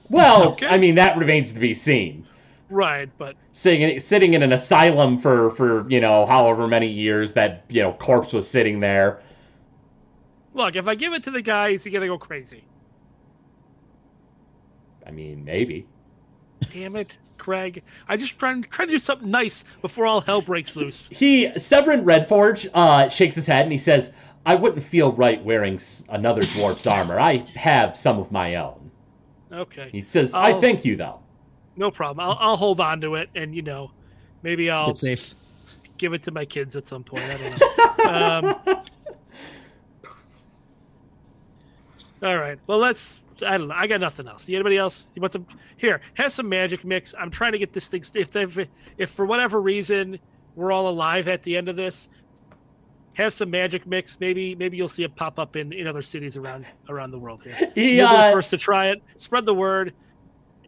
Well, Okay. I mean, that remains to be seen. right, but sitting sitting in an asylum for for you know however many years that you know corpse was sitting there. look, if I give it to the guy, is he gonna go crazy? I mean, maybe. Damn it, Craig! I just trying trying to do something nice before all hell breaks loose. He Severin Redforge uh, shakes his head and he says, "I wouldn't feel right wearing another dwarf's armor. I have some of my own." Okay, He says, "I I'll- thank you though." no problem. I'll, I'll hold on to it, and you know, maybe I'll It's safe. give it to my kids at some point. I don't know. um, all right. Well, let's. I don't know. I got nothing else. Anybody else? You want some? Here, have some magic mix. I'm trying to get this thing. If if, if for whatever reason we're all alive at the end of this, have some magic mix. Maybe maybe you'll see it pop up in, in other cities around around the world here. He You'll be the uh, first to try it. Spread the word.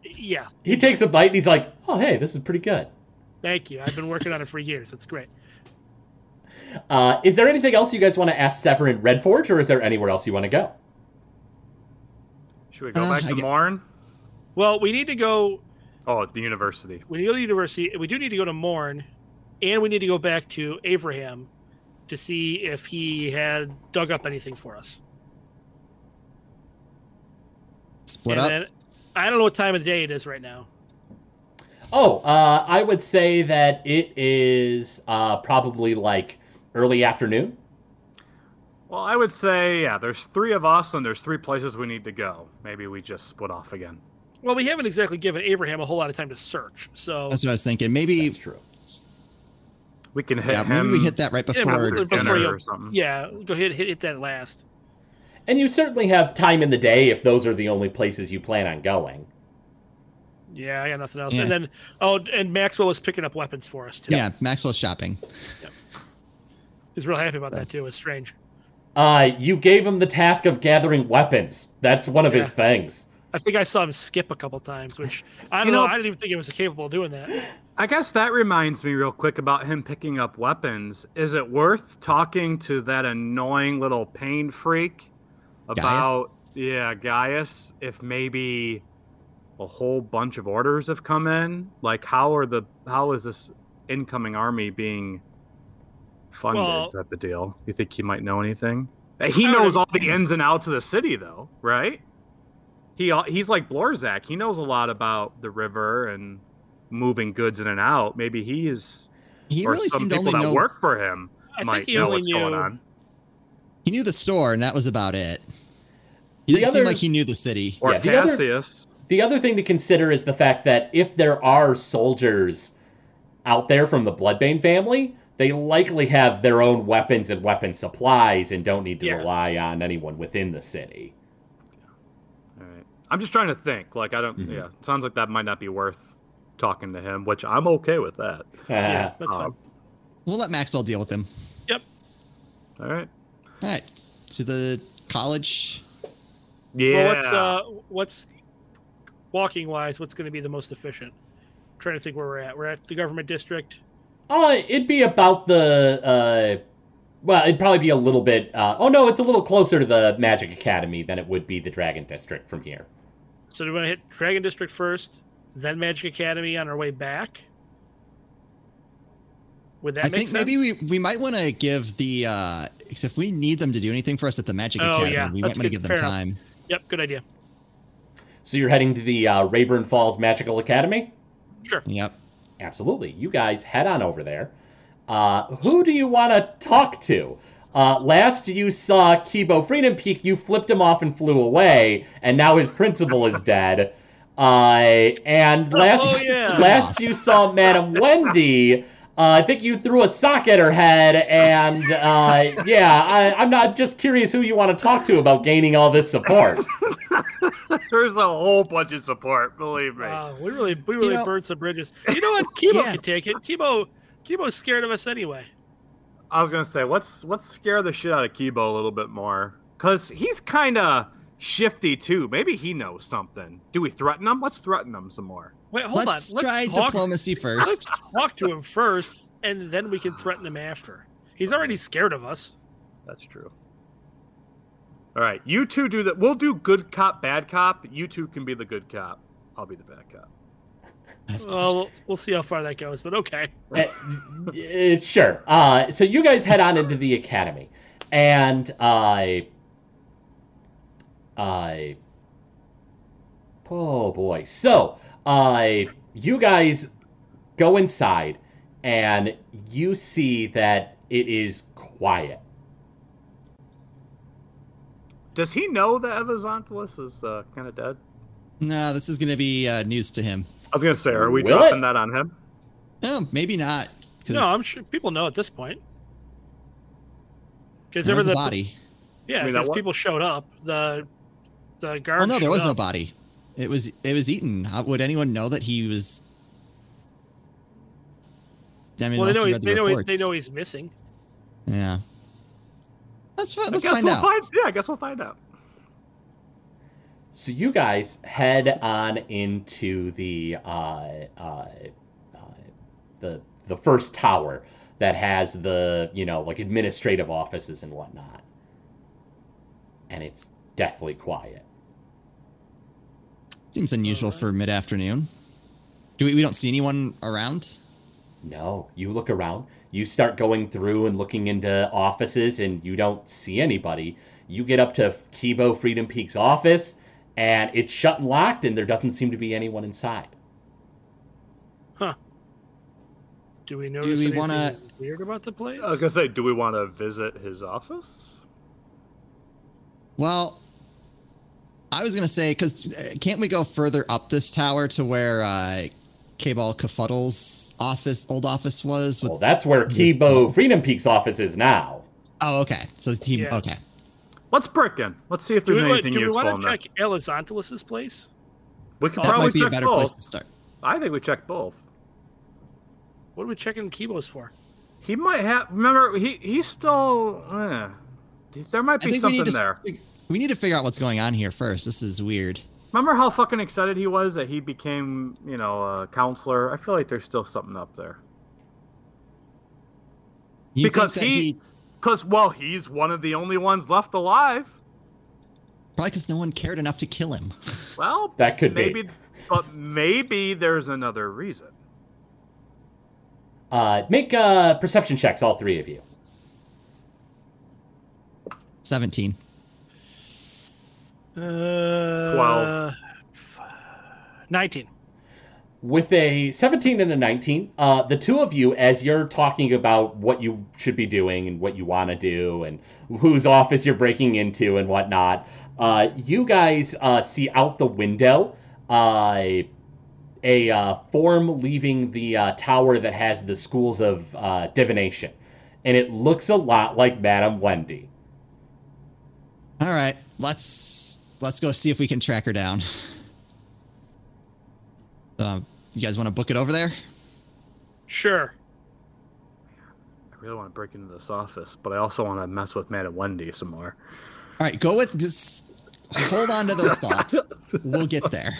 Yeah. he takes a bite and he's like, "Oh, hey, this is pretty good." Thank you. I've been working on it for years. It's great. Uh, is there anything else you guys want to ask Severin Redforge, or is there anywhere else you want to go? Should we go Uh, back I to get- Morn? Well, we need to go Oh, the university. we need to go to the university. We do need to go to Morn. and we need to go back to Abraham to see if he had dug up anything for us. Split and up. then I don't know what time of the day it is right now. Oh, uh, I would say that it is uh, probably like early afternoon. Well, I would say, yeah, there's three of us and there's three places we need to go. Maybe we just split off again. Well, we haven't exactly given Abraham a whole lot of time to search, so That's what I was thinking. Maybe That's true. We can hit yeah, him maybe we hit that right Yeah, before. but- dinner before you- or something. yeah, go ahead hit hit that last. And you certainly have time in the day if those are the only places you plan on going. Yeah, I got nothing else. Yeah. And then oh, and Maxwell is picking up weapons for us too. yeah, Maxwell's shopping. he's real happy about that too. It's strange. Uh, you gave him the task of gathering weapons. That's one of his things. I think I saw him skip a couple times, which I don't You know, know- I didn't even think he was capable of doing that. I guess that reminds me real quick about him picking up weapons. Is it worth talking to that annoying little pain freak about yeah, Gaius if maybe a whole bunch of orders have come in? Like how are the how is this incoming army being funded Well- type of deal? You think he might know anything? Uh, He knows all the ins and outs of the city though, right? He al- he's like Blorzak. He knows a lot about the river and moving goods in and out. Maybe he is He or really some seemed to people only that know. work for him I might think he know only what's going knew- on. He knew the store, and that was about it. He The didn't seem like he knew the city. Or Yeah, the other- Cassius. The other thing to consider is the fact that if there are soldiers out there from the Bloodbane family, they likely have their own weapons and weapon supplies and don't need to Yeah. rely on anyone within the city. All right. I'm just trying to think. Like I don't. Mhm. Yeah, sounds like that might not be worth talking to him, which I'm okay with that. Yeah, that's Uh, fine. We'll let Maxwell deal with him. Yep. All right. All right, to the college. Yeah. Well, what's uh, what's walking wise? What's going to be the most efficient? trying to think where we're at. We're at the government district. Uh, it'd be about the uh, well, it'd probably be a little bit. Uh, oh no, it's a little closer to the Magic Academy than it would be the Dragon District from here. So do we want to hit Dragon District first, then Magic Academy on our way back? Would that I make think sense? maybe we, we might want to give the uh 'cause if we need them to do anything for us at the Magic Oh, Academy, yeah, we that's might want to give them Fair enough. time. Yep, good idea. So you're heading to the uh, Rayburn Falls Magical Academy. Sure. Yep. Absolutely. You guys head on over there. Uh, who do you want to talk to? Uh, last you saw Kibo Freedom Peak, you flipped him off and flew away, and now his principal is dead. Uh, and last, Oh, yeah. last you saw Madam Wendy, uh, I think you threw a sock at her head, and uh, yeah, I, I'm not just curious who you want to talk to about gaining all this support. There's a whole bunch of support. Believe me. Wow, we really we really know- burned some bridges. You know what? Kibo Yeah. can take it. Kibo Kibo's scared of us anyway. I was gonna say, let's let's scare the shit out of Kibo a little bit more, cause he's kind of shifty too. Maybe he knows something. Do we threaten him? Let's threaten him some more. Wait, hold let's on. try Let's talk, diplomacy first. let's talk to him first, and then we can threaten him after. He's already scared of us. That's true. All right, you two do that. We'll do good cop, bad cop. You two can be the good cop. I'll be the bad cop. Well, we'll see how far that goes, but okay. Uh, uh, sure. Uh, so you guys head on into the academy, and uh, uh, oh boy. So uh, you guys go inside, and you see that it is quiet. Does he know that Evazontalis is uh, kind of dead? no, this is going to be uh, news to him. I was gonna say, are we Will dropping it? that on him? No, maybe not. 'cause No, I'm sure people know at this point. Because there there was was a the body. yeah, I mean, because people showed up. The the guard. Oh no, there showed was no body. It was it was eaten. How, would anyone know that he was? I mean, Well, they know, he, the they know he- they know he's missing. Yeah. Let's I let's guess find we'll out. find. Yeah, I guess we'll find out. So you guys head on into the uh, uh, uh, the the first tower that has the you know like administrative offices and whatnot, and it's deathly quiet. Seems unusual for mid afternoon. Do we? We don't see anyone around. No, you look around. You start going through and looking into offices, and you don't see anybody. You get up to Kibo Freedom Peak's office, and it's shut and locked, and there doesn't seem to be anyone inside. Huh. Do we notice we anything wanna- weird about the place? I was gonna say, do we want to visit his office? Well, I was gonna say because can't we go further up this tower to where uh, Cabal Kafuddle's office, old office was? With, Well, that's where Kibo Freedom Peak's office is now. oh, okay. So it's team. Yeah. Okay. Let's break in. Let's see if do there's we, want, anything do we useful want to check Elizontulus's place? We could That probably might be a better both. place to start. I think we check both. What are we checking Kibo's for? He might have. Remember, he he's still. Eh, there might be something there. fig- we need to figure out what's going on here first. This is weird. Remember how fucking excited he was that he became, you know, a counselor? I feel like there's still something up there. You because think that he, because well, he's one of the only ones left alive. probably because no one cared enough to kill him. Well, That could be. maybe, but maybe there's another reason. Uh, make uh, perception checks, all three of you. Seventeen. Uh, 12. 19. With a 17 and a 19, uh, the two of you, as you're talking about what you should be doing and what you want to do and whose office you're breaking into and whatnot, uh, you guys uh, see out the window uh, a uh, form leaving the uh, tower that has the schools of uh, divination. And it looks a lot like Madame Wendy. All right, let's let's go see if we can track her down. Um, you guys want to book it over there? Sure. I really want to break into this office, but I also want to mess with Madam Wendy some more. All right, go with just hold on to those thoughts. We'll get there.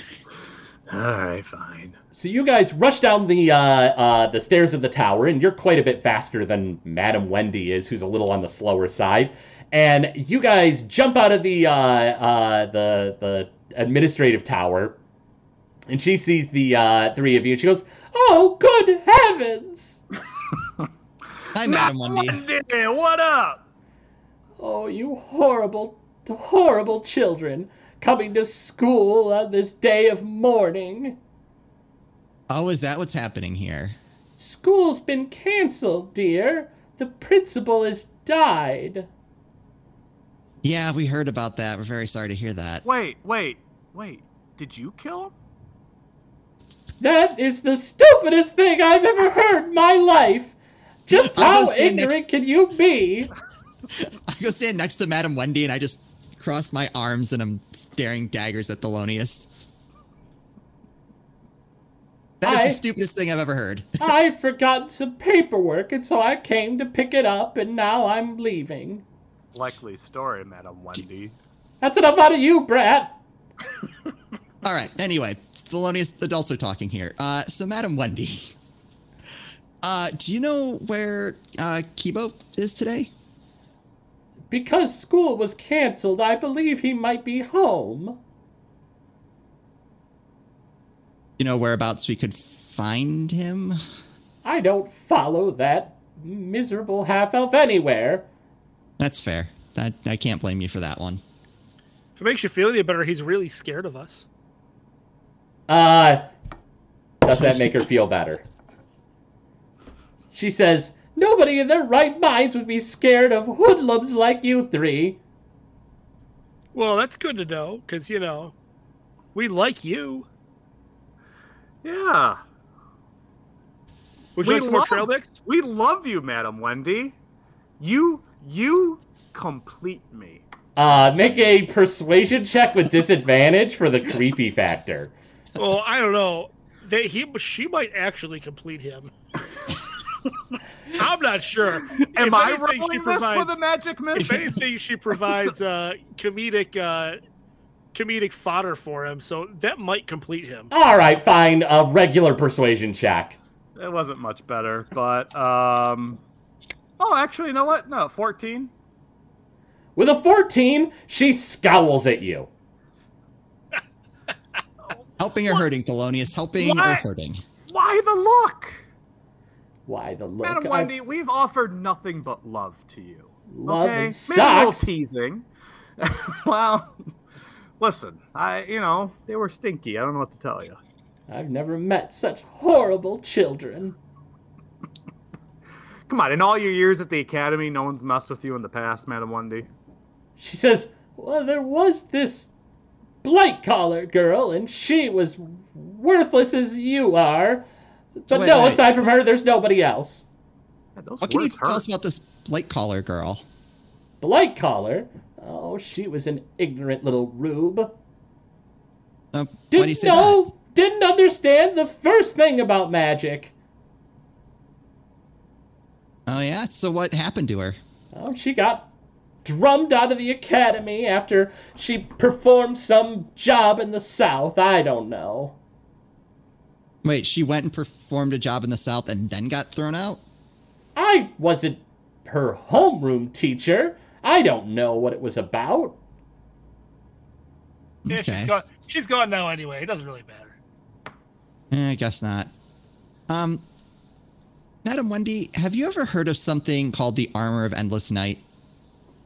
All right, fine. So you guys rush down the uh, uh, the stairs of the tower, and you're quite a bit faster than Madam Wendy is, who's a little on the slower side. And you guys jump out of the uh, uh, the the administrative tower, and she sees the uh, three of you, and she goes, "Oh, good heavens! Hi, Madam Wendy. Wendy, what up? Oh, you horrible, horrible children!" Coming to school on this day of mourning. Oh, is that what's happening here? School's been canceled, dear. The principal has died. Yeah, we heard about that. We're very sorry to hear that. Wait, wait, wait. Did you kill him? That is the stupidest thing I've ever heard in my life. Just how ignorant next- can you be? I go stand next to Madam Wendy and I just cross my arms and I'm staring daggers at Thelonious. That is I- the stupidest thing I've ever heard. I forgot some paperwork, and so I came to pick it up, and now I'm leaving. Likely story, Madam Wendy. That's enough out of you, Brad. All right. Anyway, felonious adults are talking here. Uh, so, Madam Wendy, uh, do you know where uh, Kibo is today? Because school was canceled, I believe he might be home. You know whereabouts we could find him? I don't follow that miserable half elf anywhere. That's fair. That I can't blame you for that one. If it makes you feel any better, he's really scared of us. Uh, does that make her feel better? She says, Nobody in their right minds would be scared of hoodlums like you three. Well, that's good to know, because, you know, we like you. Yeah. Would you We like some more trail mix? We love you, Madam Wendy. You you complete me. Uh, make a persuasion check with disadvantage for the creepy factor. Well, I don't know. They, he, she might actually complete him. I'm not sure. Am If I anything, she rolling this for the magic if mission? anything, she provides uh, comedic uh, comedic fodder for him, so that might complete him. All right, fine. A regular persuasion check. It wasn't much better, but um. Oh, actually, you know what? No, fourteen. With a 14, she scowls at you. Helping or hurting, Thelonious? Helping or hurting? Why the look? Why the look? Madam I've- Wendy, we've offered nothing but love to you. Love okay? and Maybe a little teasing. well, listen, I you know they were stinky. I don't know what to tell you. I've never met such horrible children. Come on, in all your years at the academy, no one's messed with you in the past, Madam Wendy. She says, Well, there was this blight collar girl, and she was worthless as you are. But Wait, no, wait. aside from her, there's nobody else. Yeah, What can you words tell hurt. us about this blight collar girl? Blight collar? Oh, she was an ignorant little rube. Uh, why do Didn't you say know, didn't understand the first thing about magic. That? Oh yeah. So what happened to her? Oh, she got drummed out of the academy after she performed some job in the South. I don't know. Wait, she went and performed a job in the South and then got thrown out? I wasn't her homeroom teacher. I don't know what it was about. Yeah, Okay. she's gone. She's gone now anyway. It doesn't really matter. Eh, I guess not. Um, Madam Wendy, have you ever heard of something called the Armor of Endless Night?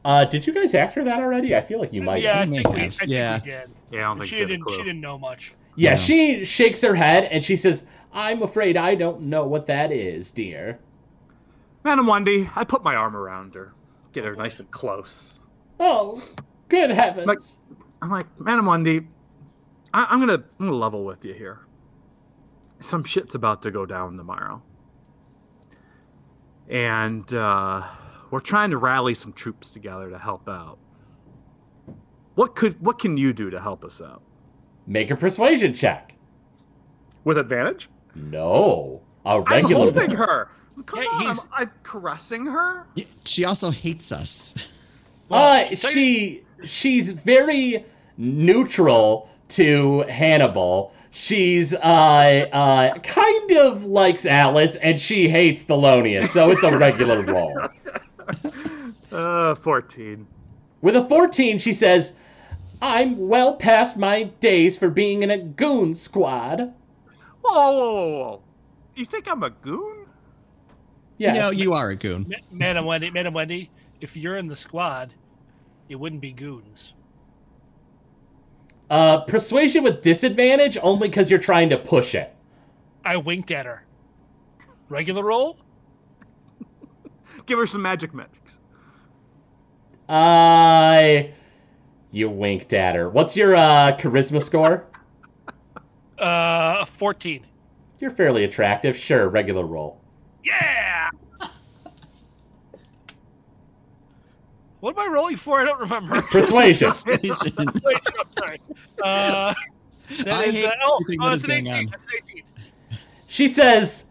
Uh, did you guys ask her that already? I feel like you might. yeah, I think we, I think yeah. we did. Yeah, I don't She she didn't. She didn't know much. Yeah, Yeah. she shakes her head and she says, "I'm afraid I don't know what that is, dear." Madam Wendy, I put my arm around her, get her nice and close. Oh, good heavens! Like- I'm like, Madam Wendy, I- I'm gonna I'm gonna level with you here. Some shit's about to go down tomorrow, and uh, we're trying to rally some troops together to help out. What could what can you do to help us out? Make a persuasion check. With advantage? No, a regular. I'm regular. holding her. Come Yeah, on, I'm, he's- I'm caressing her. She also hates us. Uh, she she's very neutral to Hannibal. She's uh uh kind of likes Alice and she hates Thelonious, so it's a regular roll. Uh, 14. With a 14, she says, I'm well past my days for being in a goon squad. Whoa, whoa, whoa, whoa, whoa. You think I'm a goon? Yes. No, you are a goon. Ma- Madam Wendy, Madam Wendy, if you're in the squad, it wouldn't be goons. Uh, persuasion with disadvantage only because you're trying to push it. I winked at her. Regular roll? Give her some magic magics. Uh, you winked at her. What's your uh, charisma score? Uh, 14. You're fairly attractive. Sure, regular roll. Yeah! What am I rolling for? I don't remember. Persuasion. Persuasion. Sorry. Uh, that I is, uh, oh, oh, that it's is an going 18. on. That's an 18. She says,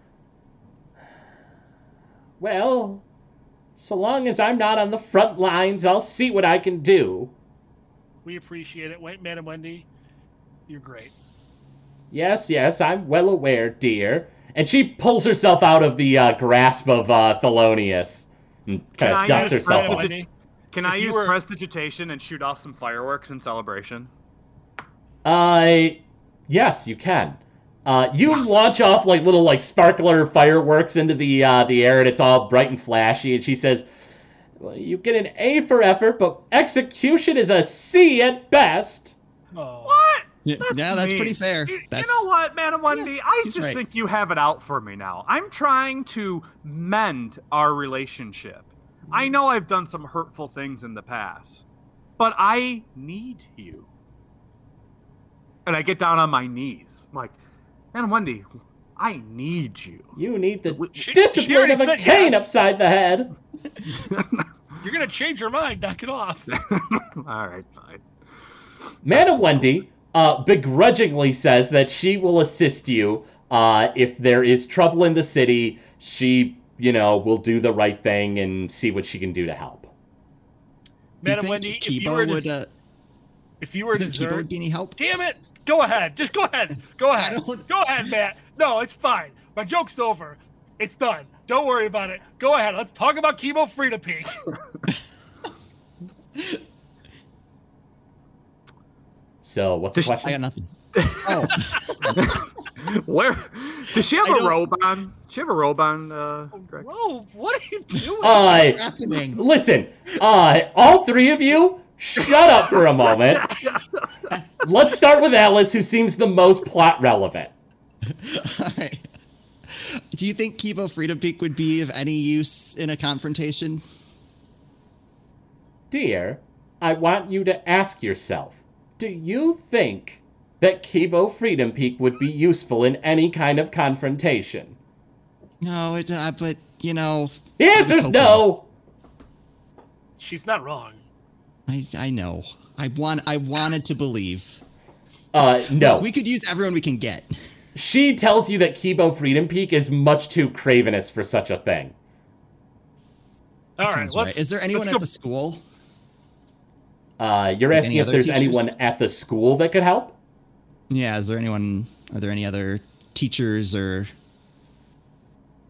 Well, so long as I'm not on the front lines, I'll see what I can do. We appreciate it. Wait, Madam Wendy, you're great. Yes, yes, I'm well aware, dear. And she pulls herself out of the uh, grasp of uh, Thelonious and kind Can I of dusts herself off. prestidig- Wendy, Can If I use were- prestidigitation and shoot off some fireworks in celebration? Uh, yes, you can. Uh, you launch off like little like sparkler fireworks into the uh, the air, and it's all bright and flashy. And she says, well, "You get an A for effort, but execution is a C at best." oh. What? Yeah, yeah, that's mean. pretty fair. You, you know what, Madam Wendy? I just right. think you have it out for me now. I'm trying to mend our relationship. I know I've done some hurtful things in the past, but I need you. And I get down on my knees. I'm like, Madam Wendy, I need you. You need the She- she discipline already of a cane yes. upside the head. You're going to change your mind. Knock it off. All right, fine. Madam Wendy uh, begrudgingly says that she will assist you uh, if there is trouble in the city. She, you know, will do the right thing and see what she can do to help. Do Madam think Wendy, if you Kibo were would, to, uh, if you were to you Kibo would be any help? damn it, go ahead. Just go ahead. Go ahead. Go ahead, Matt. No, it's fine. My joke's over. It's done. Don't worry about it. Go ahead. Let's talk about Chemo Frida Peak. So, what's the question? I got nothing. Oh, Where Does she have I a don't- robe on? She have a robe on? Uh, Greg? Whoa, what are you doing? Uh, happening? listen, uh, all three of you, shut up for a moment. Let's start with Alice, who seems the most plot relevant. All right. Do you think Kibo Freedom Peak would be of any use in a confrontation? Dear, I want you to ask yourself do you think that Kibo Freedom Peak would be useful in any kind of confrontation? No, it, uh, but you know, The I answer's no. She's not wrong. I, I know. I want. I wanted to believe. Uh, no. We could use everyone we can get. She tells you that Kibo Freedom Peak is much too cravenous for such a thing. All right, let's. right. Is there anyone at go- the school? Uh, you're Like asking if there's teachers? anyone at the school that could help? Yeah. Is there anyone? Are there any other teachers or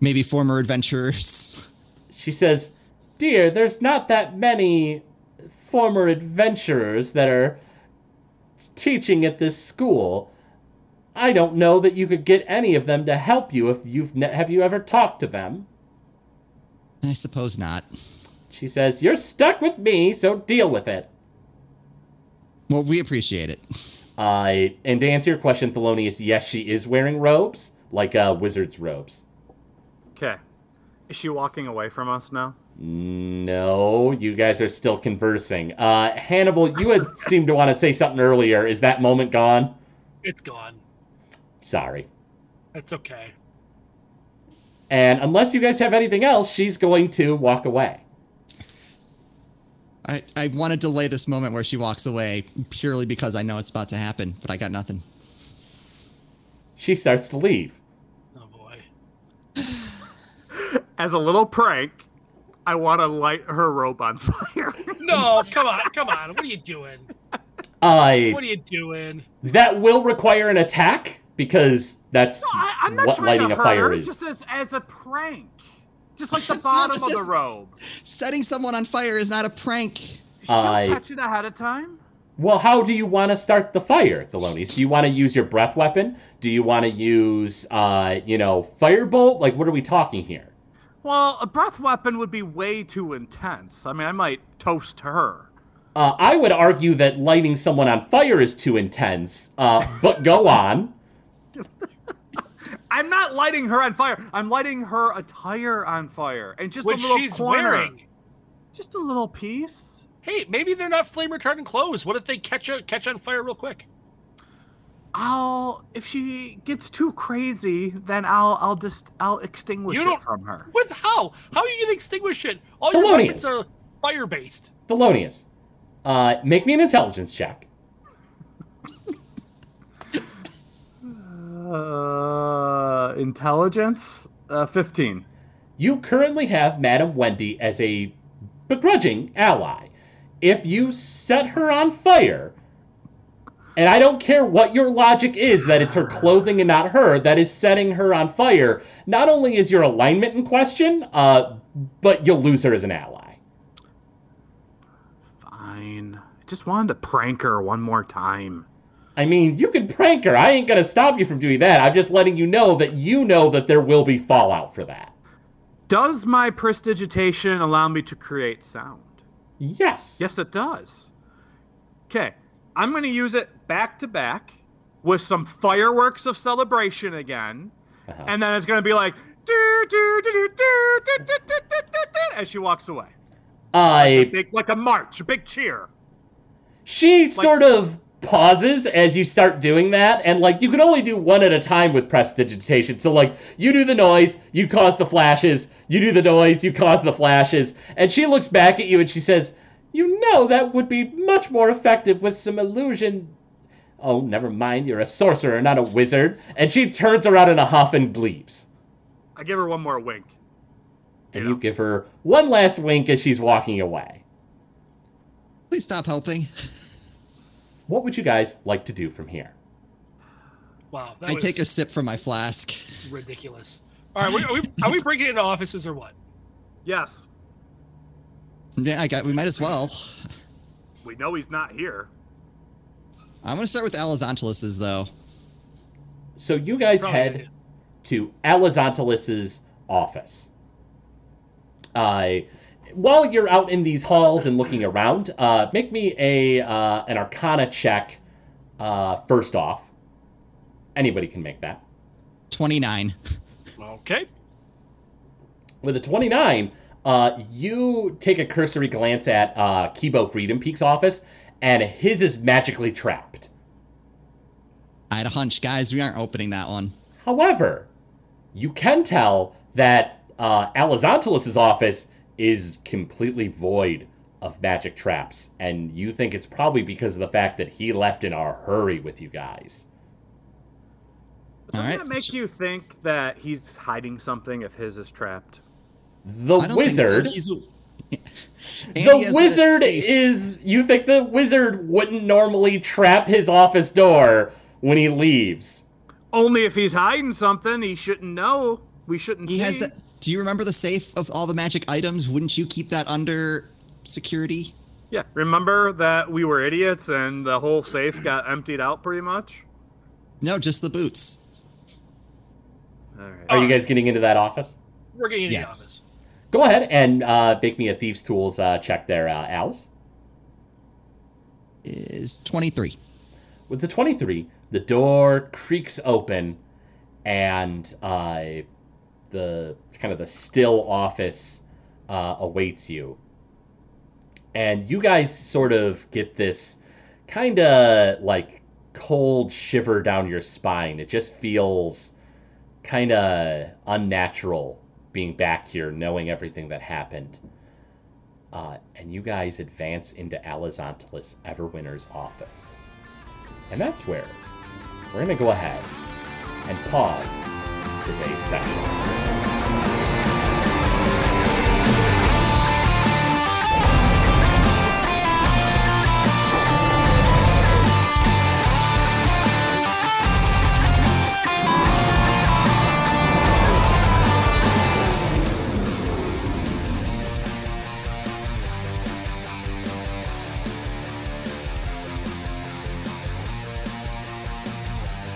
maybe former adventurers? She says, Dear, there's not that many former adventurers that are teaching at this school. I don't know that you could get any of them to help you if you've ne- have you ever talked to them? I suppose not. She says, You're stuck with me, so deal with it. Well, we appreciate it. Uh, and to answer your question, Thelonious, yes, she is wearing robes, like uh, wizard's robes. Okay. Is she walking away from us now? No, you guys are still conversing. Uh, Hannibal, you had seemed to want to say something earlier. Is that moment gone? It's gone. Sorry. It's okay. And unless you guys have anything else, she's going to walk away. I, I want to delay this moment where she walks away purely because I know it's about to happen, but I got nothing. She starts to leave. Oh boy. As a little prank, I want to light her robe on fire. No, come on, come on. What are you doing? Uh, What are you doing? that will require an attack because that's No, I, I'm not what lighting to a hurt fire her, is. just as, as a prank. Just like the It's bottom of the this- robe. Setting someone on fire is not a prank. She'll I- catch it ahead of time. Well, how do you want to start the fire, Thelonious? Do you want to use your breath weapon? Do you want to use, uh, you know, firebolt? Like, what are we talking here? Well, a breath weapon would be way too intense. I mean, I might toast to her. Uh, I would argue that lighting someone on fire is too intense, uh, but go on. I'm not lighting her on fire. I'm lighting her attire on fire, and just Which a little she's corner. wearing. Just a little piece. Hey, maybe they're not flame retardant clothes. What if they catch a, catch on fire real quick? I'll if she gets too crazy, then I'll I'll just I'll extinguish You it from her. With how? How are you gonna extinguish it? All your Thelonious. weapons are fire based. Thelonious, uh, make me an intelligence check. Uh, intelligence, uh, fifteen. You currently have Madam Wendy as a begrudging ally. If you set her on fire, and I don't care what your logic is that it's her clothing and not her that is setting her on fire, not only is your alignment in question, uh, but you'll lose her as an ally. Fine. I just wanted to prank her one more time. I mean, you can prank her. I ain't gonna stop you from doing that. I'm just letting you know that you know that there will be fallout for that. Does my prestidigitation allow me to create sound? Yes. Yes, it does. Okay, I'm gonna use it back to back with some fireworks of celebration again, uh-huh. and then it's gonna be like do, do, do, as she walks away. I like a, big, like a march, a big cheer. She like, sort of pauses as you start doing that, and like you can only do one at a time with prestidigitation. So like you do the noise, you cause the flashes, you do the noise, you cause the flashes, and she looks back at you and she says, "You know that would be much more effective with some illusion." Oh, never mind, you're a sorcerer, not a wizard. And she turns around in a huff and leaves. I give her one more wink. And Yeah. you give her one last wink as she's walking away. Please stop helping. What would you guys like to do from here? Wow, that I take a sip from my flask. ridiculous. All right, are we, are we breaking into offices or what? Yes, Yeah, I got. We might as well. we know he's not here. I'm gonna start with Alizontalus's though. So you guys Probably head idea. to Alizontalus's office. Uh, while you're out in these halls and looking around, uh, make me a uh, an Arcana check. Uh, first off, anybody can make that. 29. Okay. With a 29, uh, you take a cursory glance at uh, Kibo Freedom Peak's office, and his is magically trapped. I had a hunch, guys. We aren't opening that one. However, you can tell that uh, Alizontalus's office is completely void of magic traps, and you think it's probably because of the fact that he left in a hurry with you guys. Doesn't Alright. that make you think that he's hiding something if his is trapped? The I don't think so. wizard. The Andy has a wizard is. You think the wizard wouldn't normally trap his office door when he leaves? Only if he's hiding something, he shouldn't know. We shouldn't He see. has that. Do you remember the safe of all the magic items? Wouldn't you keep that under security? Yeah, remember that we were idiots and the whole safe got emptied out pretty much? No, just the boots. All right. Are you guys getting into that office? We're getting into Yes. the office. Go ahead and uh, make me a thieves' tools uh, check there, uh, Alice. Is 23. With the 23, the door creaks open and uh, the kind of the still office uh, awaits you. And you guys sort of get this kind of like cold shiver down your spine. It just feels kind of unnatural being back here, knowing everything that happened. Uh, and you guys advance into Alizontalus Everwinter's office. And that's where we're going to go ahead and pause today's session.